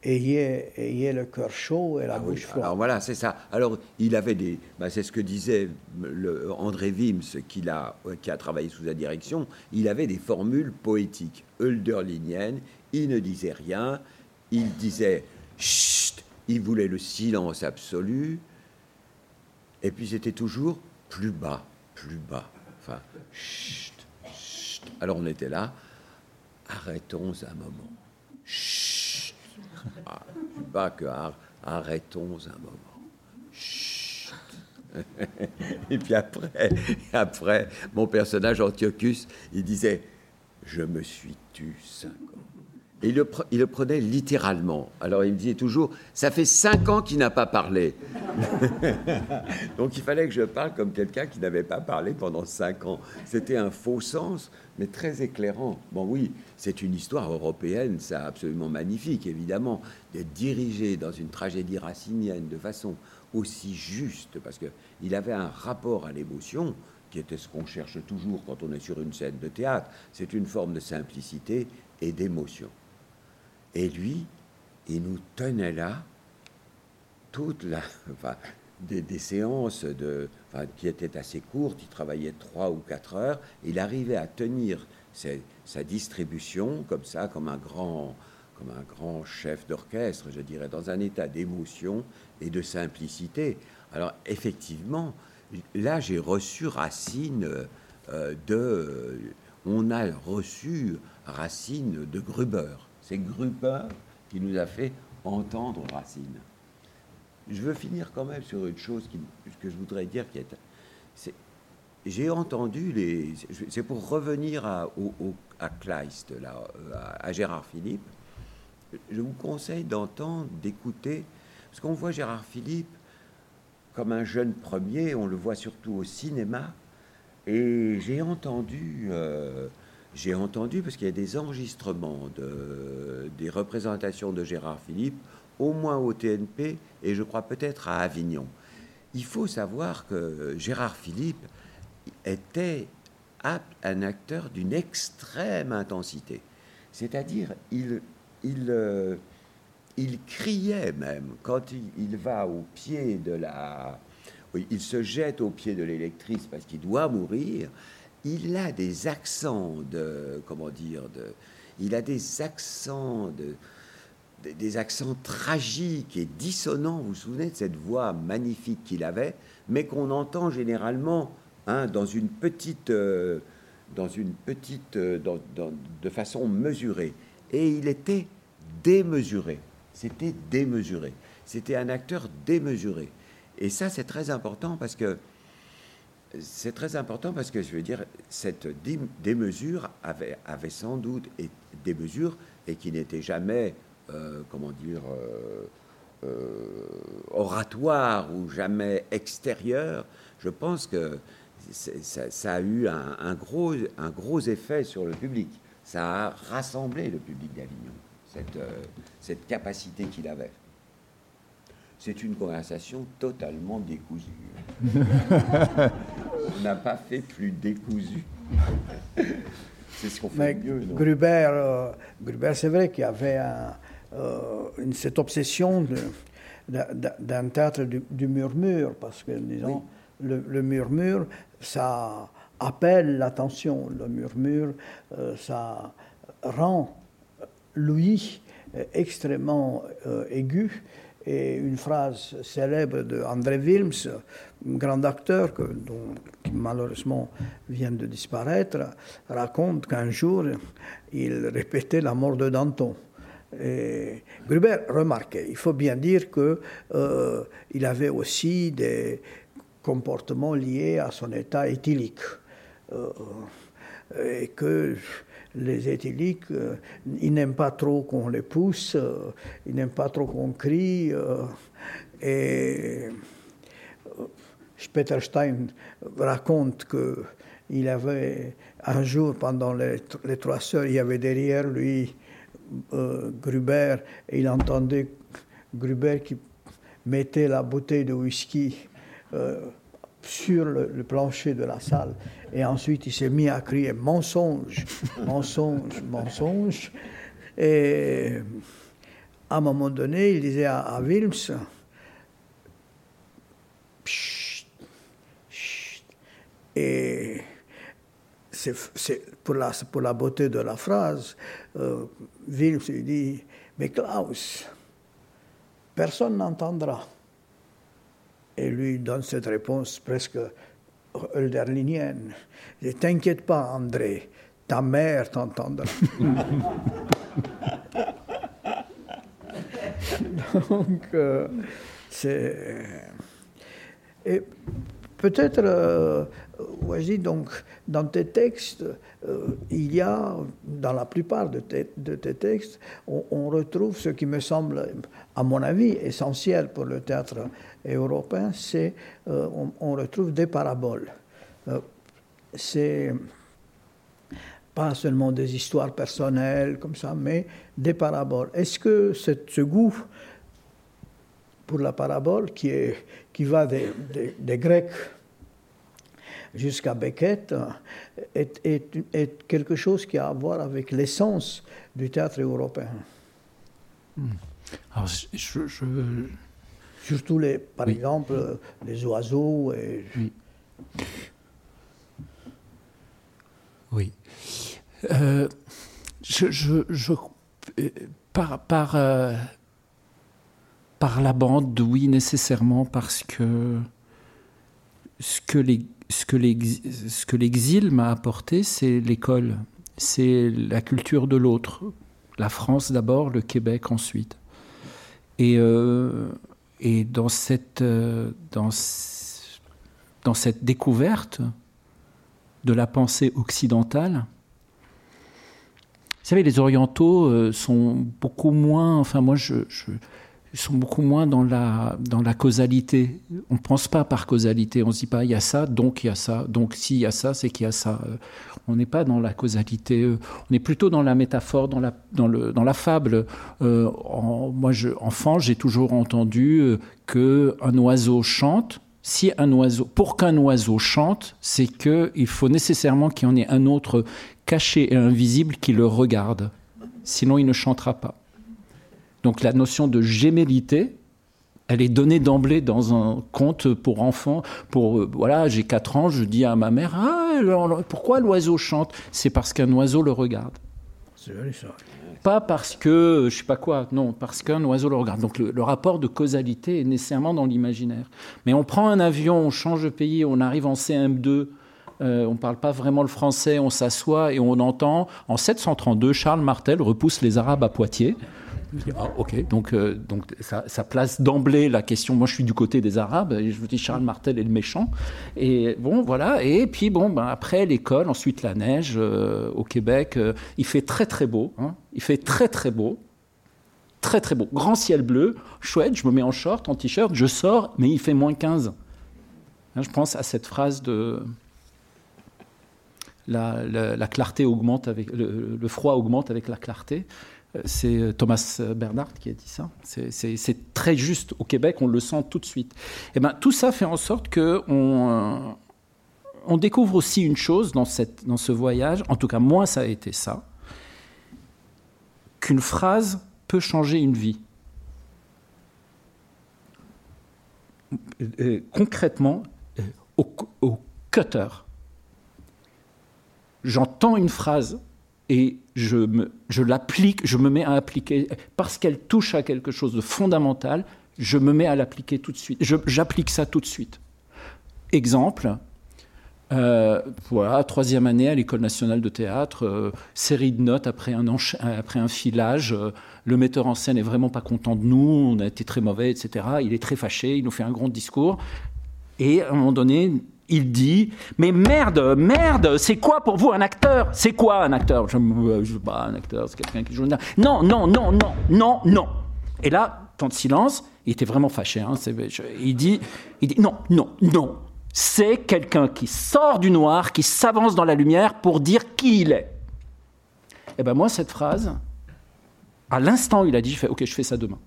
ayez, ayez, le cœur chaud et la ah bouche froide. Alors voilà, c'est ça. Alors il avait des. Bah, c'est ce que disait le, André Wims, qui a, qui a travaillé sous sa direction. Il avait des formules poétiques, hölderliniennes. Il ne disait rien il disait chut, il voulait le silence absolu, et puis c'était toujours plus bas, plus bas. Enfin, chut, chut. Alors on était là, arrêtons un moment. Chut. Bas que arrêtons un moment. Chut. Et puis après, après, mon personnage Antiochus, il disait, je me suis tu cinq ans il le, prenait littéralement. Alors il me disait toujours, ça fait cinq ans qu'il n'a pas parlé. Donc il fallait que je parle comme quelqu'un qui n'avait pas parlé pendant cinq ans. C'était un faux sens, mais très éclairant. Bon oui, c'est une histoire européenne, c'est absolument magnifique, évidemment, d'être dirigé dans une tragédie racinienne de façon aussi juste, parce qu'il avait un rapport à l'émotion qui était ce qu'on cherche toujours quand on est sur une scène de théâtre. C'est une forme de simplicité et d'émotion. Et lui, il nous tenait là toute la, des, séances qui étaient assez courtes. Il travaillait trois ou quatre heures. Il arrivait à tenir sa distribution comme ça, comme un grand, comme un grand chef d'orchestre, je dirais, dans un état d'émotion et de simplicité. Alors effectivement, là j'ai reçu Racine euh, de, on a reçu Racine de Gruber. C'est Gruber qui nous a fait entendre Racine. Je veux finir quand même sur une chose que je voudrais dire qui est. j'ai entendu les. C'est pour revenir à, Kleist, là, à, Gérard Philippe. Je vous conseille d'entendre, d'écouter, parce qu'on voit Gérard Philippe comme un jeune premier, on le voit surtout au cinéma. Et j'ai entendu. Euh, j'ai entendu, parce qu'il y a des enregistrements de, des représentations de Gérard Philippe, au moins au TNP et je crois peut-être à Avignon. Il faut savoir que Gérard Philippe était un acteur d'une extrême intensité. C'est-à-dire, il, il, euh, il criait même quand il, il, va au pied de la... Il se jette au pied de l'électrice parce qu'il doit mourir il a des accents de, comment dire, de, il a des accents de, des accents tragiques et dissonants. Vous vous souvenez de cette voix magnifique qu'il avait, mais qu'on entend généralement hein, dans une petite, euh, dans une petite, euh, de façon mesurée. Et il était démesuré. C'était démesuré. C'était un acteur démesuré. Et ça, c'est très important parce que c'est très important parce que je veux dire, cette démesure avait, sans doute des mesures et qui n'étaient jamais, euh, comment dire, euh, oratoires ou jamais extérieures. Je pense que ça, a eu un, gros, effet sur le public. Ça a rassemblé le public d'Avignon, cette capacité qu'il avait c'est une conversation totalement décousue. On n'a pas fait plus décousu. c'est ce qu'on fait mieux. Gruber, euh, Gruber c'est vrai qu'il y avait euh, cette obsession d'un théâtre du, murmure, parce que, disons, le, murmure, ça appelle l'attention. Le murmure, euh, ça rend l'ouïe extrêmement aigu et une phrase célèbre de André Wilms, grand acteur qui malheureusement vient de disparaître, raconte qu'un jour, il répétait la mort de Danton. Gruber remarquait, il faut bien dire qu'il euh, avait aussi des comportements liés à son état éthylique. Euh, et que les éthyliques, euh, ils n'aiment pas trop qu'on les pousse, euh, ils n'aiment pas trop qu'on crie. Euh, et Peter Stein raconte qu'il avait un jour, pendant les, trois sœurs, il y avait derrière lui Gruber, et il entendait Gruber qui mettait la bouteille de whisky sur le, plancher de la salle. Et ensuite, il s'est mis à crier mensonge, mensonge, mensonge. Et à un moment donné, il disait à, à Wilms, Et c'est pour la, pour la beauté de la phrase, euh, Wilms lui dit, mais Klaus, personne n'entendra. Et lui donne cette réponse presque hölderlinienne. Ne t'inquiète pas, André, ta mère t'entendra. Donc, euh, c'est. Et peut-être, euh, donc, dans tes textes, euh, il y a, dans la plupart de tes, textes, on, retrouve ce qui me semble, à mon avis, essentiel pour le théâtre européen, c'est euh, on, retrouve des paraboles. C'est pas seulement des histoires personnelles comme ça, mais des paraboles. Est-ce que ce goût pour la parabole, qui, est, qui va des, Grecs jusqu'à Beckett, est, est, quelque chose qui a à voir avec l'essence du théâtre européen. Alors, je, Surtout, les, par exemple, les oiseaux. Et... Oui. oui. Euh, je, je, par, par, euh, par la bande, oui, nécessairement, parce que ce que les, ce que l'exil m'a apporté, c'est l'école, c'est la culture de l'autre. La France d'abord, le Québec ensuite. Et euh, et dans cette, euh, dans cette découverte de la pensée occidentale, vous savez, les orientaux euh, sont beaucoup moins, enfin moi je, sont beaucoup moins dans la, dans la causalité. On ne pense pas par causalité, on ne se dit pas il y a ça, donc il y a ça, donc s'il y a ça, c'est qu'il y a ça. Euh, on n'est pas dans la causalité, euh, on est plutôt dans la métaphore, dans la, dans le, dans la fable. Euh, moi, enfant, j'ai toujours entendu que un oiseau chante. Si un oiseau, pour qu'un oiseau chante, c'est qu'il faut nécessairement qu'il y en ait un autre caché et invisible qui le regarde. Sinon, il ne chantera pas. Donc la notion de gémellité, elle est donnée d'emblée dans un conte pour enfants. Pour euh, voilà, j'ai 4 ans, je dis à ma mère ah pourquoi l'oiseau chante? C'est parce qu'un oiseau le regarde. C'est ça. Pas parce que je sais pas quoi, non, parce qu'un oiseau le regarde. Donc le, rapport de causalité est nécessairement dans l'imaginaire. Mais on prend un avion, on change de pays, on arrive en CM2. Euh, on ne parle pas vraiment le français, on s'assoit et on entend en 732 Charles Martel repousse les Arabes à Poitiers. Ah, ok, donc, euh, donc ça, place d'emblée la question. Moi, je suis du côté des Arabes, et je vous dis Charles Martel est le méchant. Et bon, voilà. Et puis, bon, ben, après l'école, ensuite la neige euh, au Québec. Euh, il fait très, très beau. Hein. Il fait très, très beau. Très, très beau. Grand ciel bleu, chouette. Je me mets en short, en t-shirt, je sors, mais il fait moins 15. Hein, je pense à cette phrase de. La, la, clarté augmente avec le, le, froid augmente avec la clarté c'est euh, Thomas Bernard qui a dit ça. C'est très juste au Québec, on le sent tout de suite. Et eh ben, tout ça fait en sorte que on, euh, découvre aussi une chose dans, ce voyage, en tout cas moi ça a été ça, qu'une phrase peut changer une vie. Euh, concrètement, au cutter, j'entends une phrase et je, me, je l'applique, je me mets à appliquer, parce qu'elle touche à quelque chose de fondamental, je me mets à l'appliquer tout de suite. j'applique ça tout de suite. Exemple, euh, voilà, troisième année à l'École nationale de théâtre, euh, série de notes après un, après un filage. Euh, le metteur en scène est vraiment pas content de nous, on a été très mauvais, etc. Il est très fâché, il nous fait un grand discours. Et à un moment donné, il dit Mais merde, merde, c'est quoi pour vous un acteur? C'est quoi un acteur? Je ne veux pas un acteur, c'est quelqu'un qui joue. Non, non, non, non, non, non. Et là, temps de silence, il était vraiment fâché. Hein, il, dit, il dit Non, non, non. C'est quelqu'un qui sort du noir, qui s'avance dans la lumière pour dire qui il est. Et eh ben moi, cette phrase, à l'instant où il a dit, je fais, ok, je fais ça demain.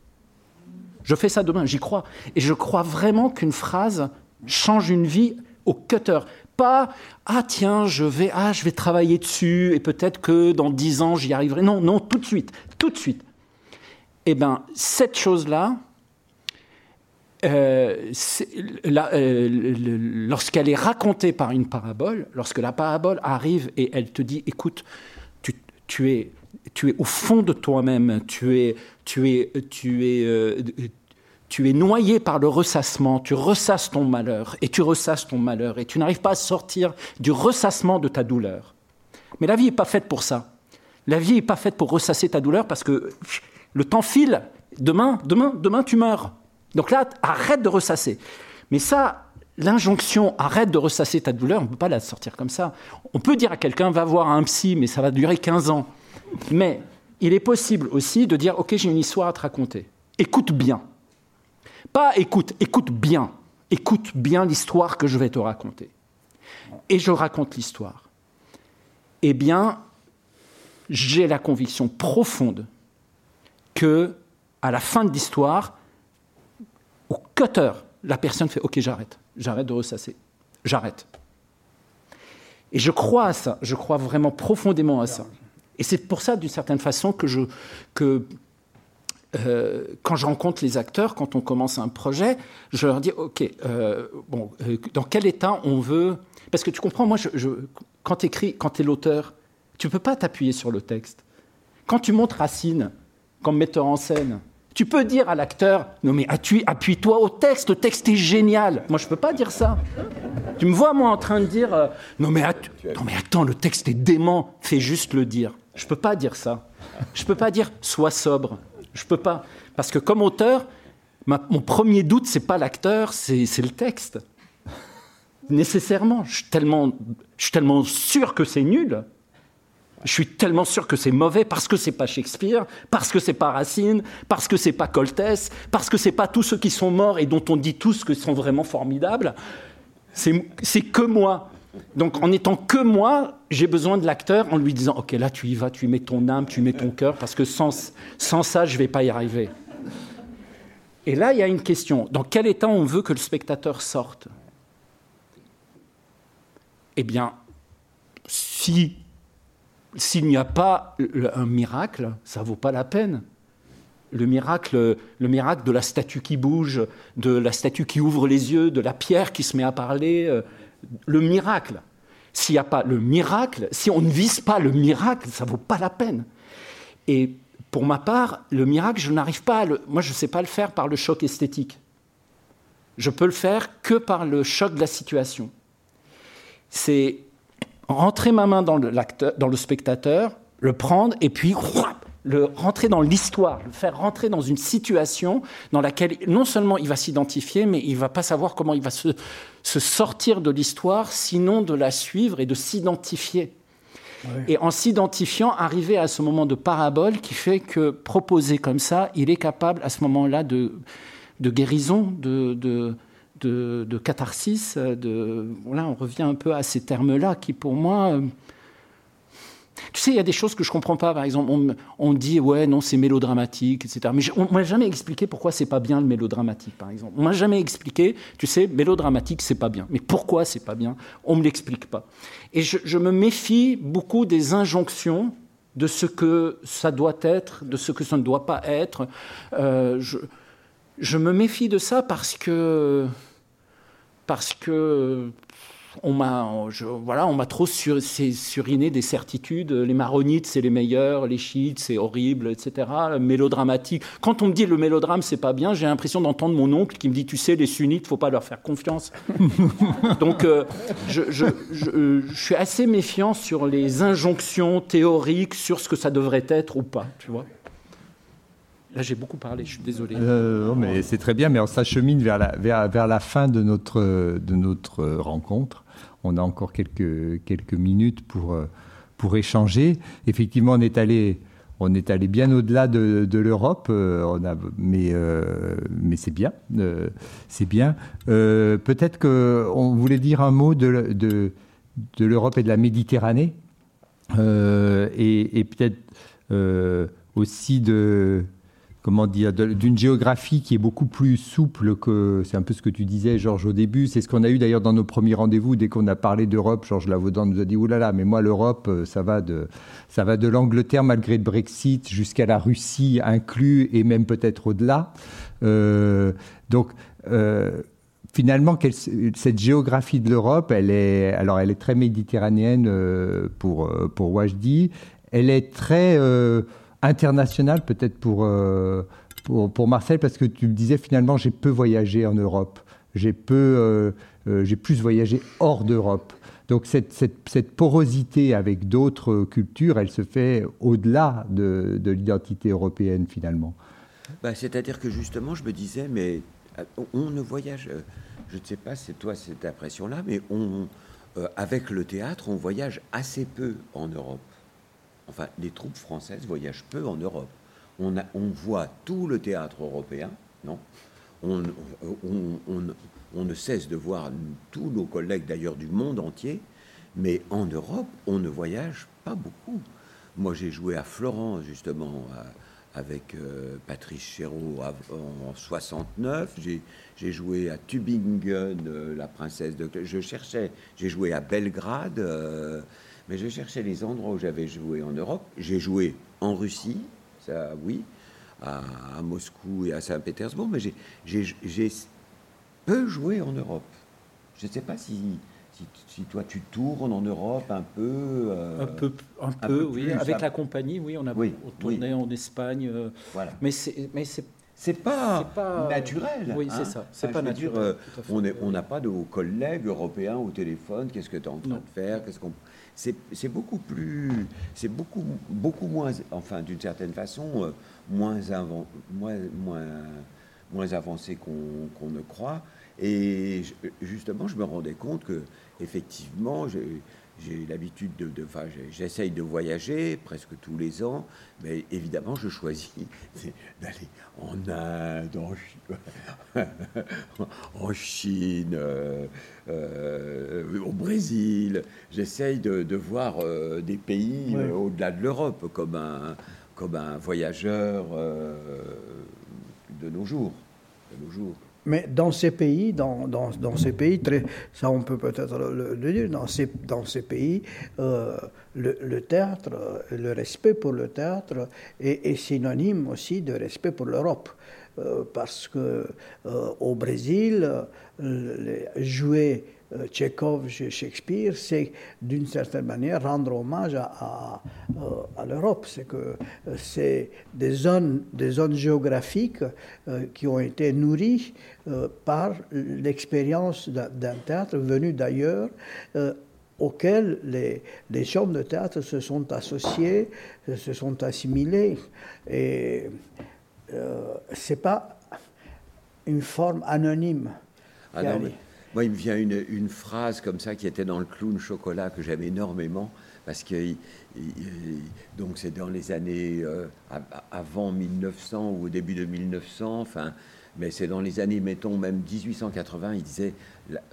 Je fais ça demain, j'y crois. Et je crois vraiment qu'une phrase change une vie au cutter. Pas ah tiens je vais ah je vais travailler dessus et peut-être que dans dix ans j'y arriverai. Non non tout de suite tout de suite. Eh ben cette chose là. Euh, euh, lorsqu'elle est racontée par une parabole, lorsque la parabole arrive et elle te dit, écoute, tu, tu es, tu es au fond de toi-même, tu es, tu es, tu es, euh, tu es noyé par le ressassement, tu ressasses ton malheur, et tu ressasses ton malheur, et tu n'arrives pas à sortir du ressassement de ta douleur. Mais la vie n'est pas faite pour ça. La vie n'est pas faite pour ressasser ta douleur parce que le temps file. Demain, demain, demain, tu meurs. Donc là, arrête de ressasser. Mais ça, l'injonction arrête de ressasser ta douleur, on ne peut pas la sortir comme ça. On peut dire à quelqu'un, va voir un psy, mais ça va durer 15 ans. Mais il est possible aussi de dire, OK, j'ai une histoire à te raconter. Écoute bien. Pas écoute, écoute bien. Écoute bien l'histoire que je vais te raconter. Et je raconte l'histoire. Eh bien, j'ai la conviction profonde que, à la fin de l'histoire, au cutter, la personne fait OK, j'arrête, j'arrête de ressasser, j'arrête. Et je crois à ça, je crois vraiment profondément à ça. Et c'est pour ça, d'une certaine façon, que, je, que euh, quand je rencontre les acteurs, quand on commence un projet, je leur dis OK, euh, bon, euh, dans quel état on veut? Parce que tu comprends, moi, quand tu écris, quand tu es l'auteur, tu ne peux pas t'appuyer sur le texte. Quand tu montres Racine comme metteur en scène, tu peux dire à l'acteur Non, mais appuie-toi au texte, le texte est génial. Moi, je ne peux pas dire ça. Tu me vois, moi, en train de dire non mais, non, mais attends, le texte est dément, fais juste le dire. Je ne peux pas dire ça. Je ne peux pas dire Sois sobre. Je peux pas. Parce que comme auteur, mon premier doute, c'est pas l'acteur, c'est le texte. Nécessairement. Je suis tellement, je suis tellement sûr que c'est nul. Je suis tellement sûr que c'est mauvais parce que c'est pas Shakespeare, parce que c'est pas Racine, parce que c'est pas Coltès, parce que c'est pas tous ceux qui sont morts et dont on dit tous qu'ils sont vraiment formidables. C'est que moi. Donc en étant que moi, j'ai besoin de l'acteur en lui disant Ok, là tu y vas, tu mets ton âme, tu mets ton cœur, parce que sans, sans ça, je ne vais pas y arriver. Et là, il y a une question dans quel état on veut que le spectateur sorte? Eh bien, si s'il n'y a pas un miracle, ça vaut pas la peine. Le miracle, le miracle de la statue qui bouge, de la statue qui ouvre les yeux, de la pierre qui se met à parler, euh, le miracle. S'il n'y a pas le miracle, si on ne vise pas le miracle, ça ne vaut pas la peine. Et pour ma part, le miracle, je n'arrive pas à le. Moi, je ne sais pas le faire par le choc esthétique. Je peux le faire que par le choc de la situation. C'est rentrer ma main dans le, dans le spectateur, le prendre et puis le rentrer dans l'histoire, le faire rentrer dans une situation dans laquelle non seulement il va s'identifier, mais il va pas savoir comment il va se, se sortir de l'histoire, sinon de la suivre et de s'identifier. Et en s'identifiant, arriver à ce moment de parabole qui fait que, proposé comme ça, il est capable à ce moment-là de, de guérison, de, de, de, catharsis. De, voilà, on revient un peu à ces termes-là qui, pour moi, euh, tu sais, il y a des choses que je comprends pas. Par exemple, on, dit ouais, non, c'est mélodramatique, etc. Mais on m'a jamais expliqué pourquoi c'est pas bien le mélodramatique, par exemple. On m'a jamais expliqué, tu sais, mélodramatique, c'est pas bien. Mais pourquoi c'est pas bien? On me l'explique pas. Et je, me méfie beaucoup des injonctions de ce que ça doit être, de ce que ça ne doit pas être. Euh, je, je me méfie de ça parce que parce que on m'a voilà, on m'a trop sur, suriné des certitudes. Les maronites, c'est les meilleurs, les chiites, c'est horrible, etc. Mélodramatique. Quand on me dit le mélodrame, c'est pas bien, j'ai l'impression d'entendre mon oncle qui me dit, tu sais, les sunnites, faut pas leur faire confiance. Donc, euh, je, je, suis assez méfiant sur les injonctions théoriques sur ce que ça devrait être ou pas, tu vois. Là, j'ai beaucoup parlé, je suis désolé. Euh, non, mais c'est très bien, mais on s'achemine vers la, vers, vers, la fin de notre, de notre rencontre. On a encore quelques, quelques minutes pour, pour échanger. Effectivement, on est allé, on est allé bien au-delà de, de l'Europe, euh, mais, euh, mais c'est bien. c'est bien. Peut-être qu'on voulait dire un mot de, de, de l'Europe et de la Méditerranée, et, et peut-être aussi de comment dire, d'une géographie qui est beaucoup plus souple que, c'est un peu ce que tu disais, Georges, au début. C'est ce qu'on a eu d'ailleurs dans nos premiers rendez-vous. Dès qu'on a parlé d'Europe, Georges Lavaudan nous a dit, oulala, mais moi, l'Europe, euh, ça va de, ça va de l'Angleterre malgré le Brexit jusqu'à la Russie inclus et même peut-être au-delà. Euh, donc, euh, finalement, cette géographie de l'Europe, elle est, alors elle est très méditerranéenne pour, pour. Elle est très international peut-être pour, euh, pour, pour, Marcel, parce que tu me disais finalement j'ai peu voyagé en Europe, j'ai peu, euh, euh, plus voyagé hors d'Europe. Donc cette, cette, cette, porosité avec d'autres cultures, elle se fait au-delà de, de l'identité européenne finalement. Bah, C'est-à-dire que justement, je me disais, mais on ne voyage, je ne sais pas c'est toi cette impression-là, mais on, avec le théâtre, on voyage assez peu en Europe enfin, les troupes françaises voyagent peu en Europe. On, voit tout le théâtre européen, non? On, ne cesse de voir tous nos collègues d'ailleurs du monde entier, mais en Europe, on ne voyage pas beaucoup. Moi, j'ai joué à Florence, justement, avec euh, Patrice Chéreau en 69. J'ai joué à Tübingen, euh, la princesse de... Je cherchais, j'ai joué à Belgrade. Euh, mais je cherchais les endroits où j'avais joué en Europe. J'ai joué en Russie, ça oui, à, Moscou et à Saint-Pétersbourg, mais j'ai peu joué en Europe. Je ne sais pas si, si, toi tu tournes en Europe un peu. Euh, un peu, un, peu, oui. Avec la compagnie, oui, on a tourné en Espagne. Euh, voilà. Mais c'est, c'est pas, pas, naturel. Oui, c'est hein. ça. C'est pas naturel. Dire, euh, on n'a pas de collègues européens au téléphone. Qu'est-ce que tu es en train de faire? Qu'est-ce qu'on c'est beaucoup plus, c'est beaucoup, beaucoup moins, enfin d'une certaine façon, euh, moins, moins, moins, avancé qu'on ne croit. Et justement, je me rendais compte que effectivement, j'ai l'habitude de, de enfin, j'essaye de voyager presque tous les ans, mais évidemment, je choisis d'aller en Inde, en, en Chine, euh, euh, au Brésil. J'essaye de, voir euh, des pays au-delà de l'Europe comme un, comme un voyageur de nos jours. De nos jours. Mais dans ces pays, dans, dans, dans ces pays, très, ça on peut peut-être le, dire, dans ces, dans ces pays, euh, le, le, théâtre, le respect pour le théâtre est, est synonyme aussi de respect pour l'Europe. Euh, parce que euh, au Brésil, jouer euh, Tchekhov, Shakespeare, c'est d'une certaine manière rendre hommage à, l'Europe. C'est que euh, c'est des zones, des zones géographiques euh, qui ont été nourries par l'expérience d'un théâtre venu d'ailleurs auxquels les, les, hommes de théâtre se sont associés, se sont assimilés. Et ce n'est pas une forme anonyme. Ah moi, il me vient une, phrase comme ça qui était dans le clown chocolat que j'aime énormément parce que donc c'est dans les années euh, avant 1900 ou au début de 1900, enfin, mais c'est dans les années, mettons même 1880, il disait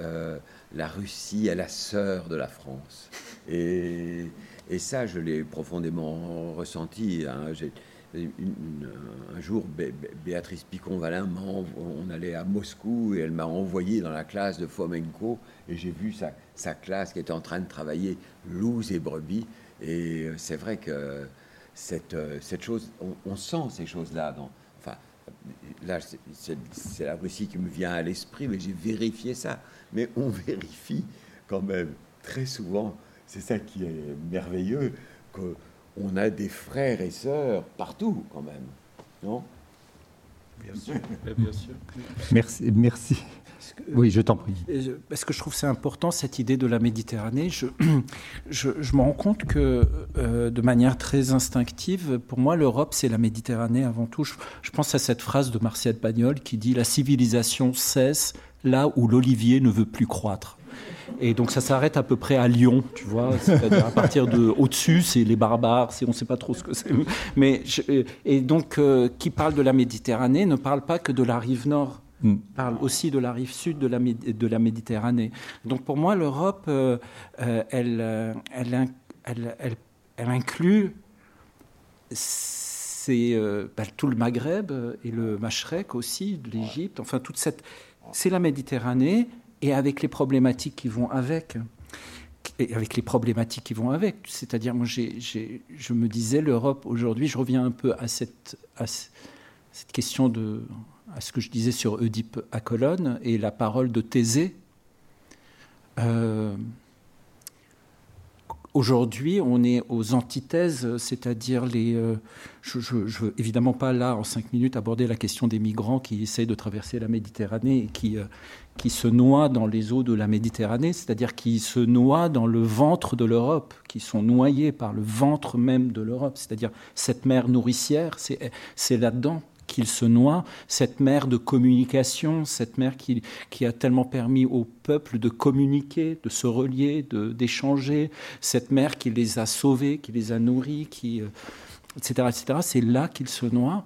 euh, la Russie est la sœur de la France. Et, et ça, je l'ai profondément ressenti. Hein. Un jour, Béatrice Picon-Valin, on allait à Moscou et elle m'a envoyé dans la classe de Fomenko et j'ai vu sa, sa, classe qui était en train de travailler loups et brebis. Et euh, c'est vrai que cette, euh, cette chose, on, sent ces choses-là. Enfin, là, c'est la Russie qui me vient à l'esprit, mais j'ai vérifié ça. Mais on vérifie quand même très souvent. C'est ça qui est merveilleux, qu'on a des frères et sœurs partout quand même, non? Bien sûr, bien sûr. Merci, merci oui, je t'en prie. Parce que je trouve c'est important cette idée de la Méditerranée. Je, je, me rends compte que euh, de manière très instinctive, pour moi, l'Europe, c'est la Méditerranée avant tout. Je, pense à cette phrase de Martial Pagnol qui dit La civilisation cesse là où l'olivier ne veut plus croître. Et donc ça s'arrête à peu près à Lyon, tu vois. à partir de au-dessus, c'est les barbares, c'est on ne sait pas trop ce que c'est. Mais et donc euh, qui parle de la Méditerranée ne parle pas que de la rive nord Mm. parle aussi de la rive sud de la, de la Méditerranée. Donc pour moi, l'Europe, euh, euh, elle, euh, elle, elle, elle, inclut bah, tout le Maghreb et le Machrek aussi, l'Égypte, enfin toute cette... C'est la Méditerranée et avec les problématiques qui vont avec. Avec les problématiques qui vont avec. C'est-à-dire, moi, je me disais, l'Europe, aujourd'hui, je reviens un peu à cette, question de à ce que je disais sur Oedipe à Colonne et la parole de Thésée. Euh, aujourd'hui, on est aux antithèses, c'est-à-dire les. Euh, je ne veux évidemment pas là, en cinq minutes, aborder la question des migrants qui essayent de traverser la Méditerranée et qui, euh, qui se noient dans les eaux de la Méditerranée, c'est-à-dire qui se noient dans le ventre de l'Europe, qui sont noyés par le ventre même de l'Europe, c'est-à-dire cette mer nourricière, c'est là-dedans qu'il se noie, cette mer de communication, cette mer qui, qui, a tellement permis au peuple de communiquer, de se relier, d'échanger, cette mer qui les a sauvés, qui les a nourris, qui, etc., euh, etc. C'est là qu'il se noie.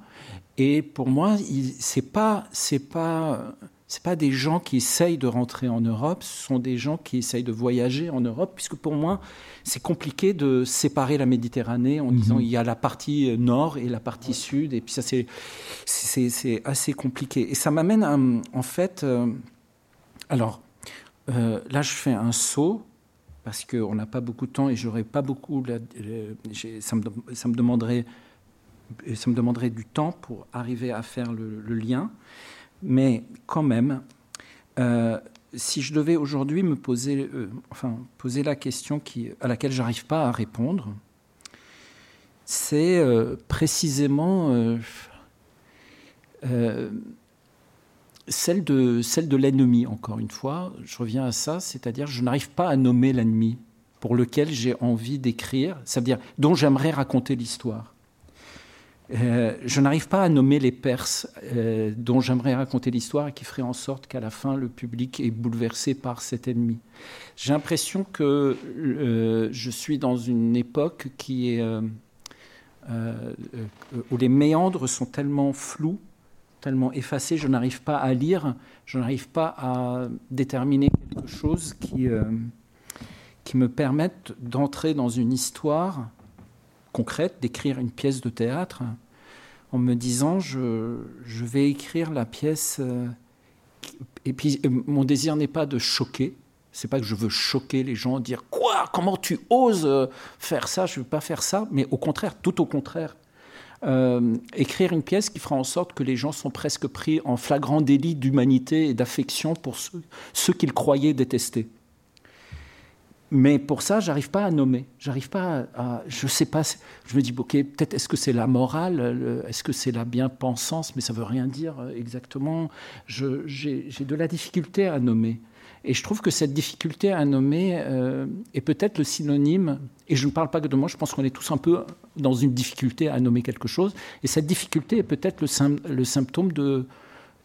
Et pour moi, c'est pas, c'est pas c'est pas des gens qui essayent de rentrer en Europe, ce sont des gens qui essayent de voyager en Europe, puisque pour moi, c'est compliqué de séparer la Méditerranée en disant mhm. il y a la partie nord et la partie sud, et puis ça, c'est, c'est, assez compliqué. Et ça m'amène en fait, euh, alors euh, là, je fais un saut parce qu'on n'a pas beaucoup de temps et j'aurais pas beaucoup, ça, me, ça me demanderait ça me demanderait du temps pour arriver à faire le, le lien. Mais quand même, euh, si je devais aujourd'hui me poser, euh, poser la question à laquelle j'arrive pas à répondre, c'est euh, précisément celle de, celle de l'ennemi, encore une fois. Je reviens à ça, c'est-à-dire je n'arrive pas à nommer l'ennemi pour lequel j'ai envie d'écrire, c'est-à-dire dont j'aimerais raconter l'histoire. Euh, je n'arrive pas à nommer les Perses euh, dont j'aimerais raconter l'histoire et qui feraient en sorte qu'à la fin le public est bouleversé par cet ennemi. J'ai l'impression que euh, je suis dans une époque qui est où les méandres sont tellement flous, tellement effacés, je n'arrive pas à lire, je n'arrive pas à déterminer quelque chose qui qui me permette d'entrer dans une histoire concrète d'écrire une pièce de théâtre en me disant je, je vais écrire la pièce. Euh, et puis euh, mon désir n'est pas de choquer. C'est pas que je veux choquer les gens, dire quoi, comment tu oses euh, faire ça, je veux pas faire ça, mais au contraire, tout au contraire. écrire une pièce qui fera en sorte que les gens sont presque pris en flagrant délit d'humanité et d'affection pour ceux, ceux qu'ils croyaient détester. Mais pour ça, j'arrive pas à nommer. J'arrive pas à, Je sais pas. Je me dis, ok, peut-être est-ce que c'est la morale, est-ce que c'est la bien-pensance, mais ça veut rien dire euh, exactement. J'ai de la difficulté à nommer. Et je trouve que cette difficulté à nommer euh, est peut-être le synonyme, et je ne parle pas que de moi, je pense qu'on est tous un peu dans une difficulté à nommer quelque chose, et cette difficulté est peut-être le, symptôme d'une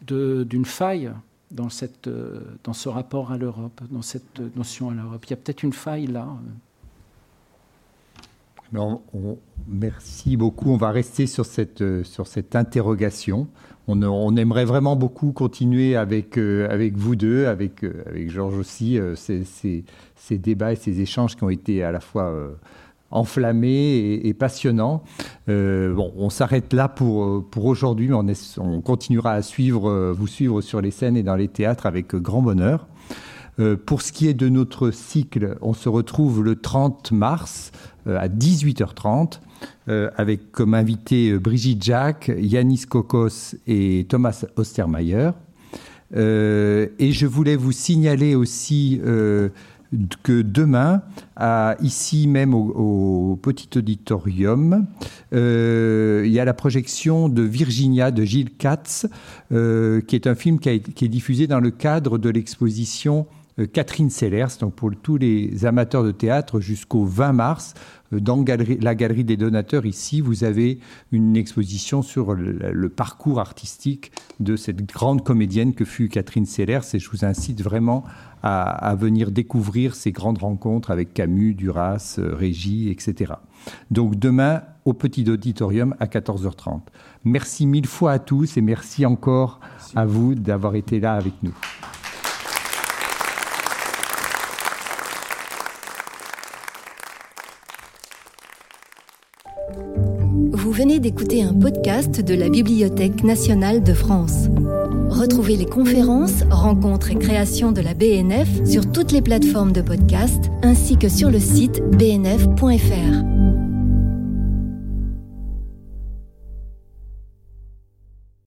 de, faille dans, cette, euh, dans ce rapport à l'Europe, dans cette notion à l'Europe. Il y a peut-être une faille là. on, merci beaucoup. On va rester sur cette, euh, sur cette interrogation on, aimerait vraiment beaucoup continuer avec, euh, avec vous deux, avec, avec Georges aussi, euh, ces, débats et ces échanges qui ont été à la fois enflammés et, passionnants. bon, on s'arrête là pour, pour aujourd'hui, mais on, continuera à suivre, vous suivre sur les scènes et dans les théâtres avec grand bonheur. pour ce qui est de notre cycle, on se retrouve le 30 mars à 18h30 euh, avec comme invité euh, Brigitte Jacques, Yanis Kokos et Thomas Ostermayer. Euh, et je voulais vous signaler aussi que demain, ici même au, petit auditorium, il y a la projection de Virginia de Gilles Katz, qui est un film qui, est diffusé dans le cadre de l'exposition Catherine Sellers, donc pour tous les amateurs de théâtre jusqu'au 20 mars. Euh, dans la galerie des donateurs, ici, vous avez une exposition sur le, parcours artistique de cette grande comédienne que fut Catherine Sellers. Et je vous incite vraiment à, venir découvrir ces grandes rencontres avec Camus, Duras, euh, Régis, etc. Donc demain, au petit auditorium à 14h30. Merci mille fois à tous et merci encore à vous d'avoir été là avec nous. Vous venez d'écouter un podcast de la Bibliothèque nationale de France. Retrouvez les conférences, rencontres et créations de la BNF sur toutes les plateformes de podcast ainsi que sur le site bnf.fr.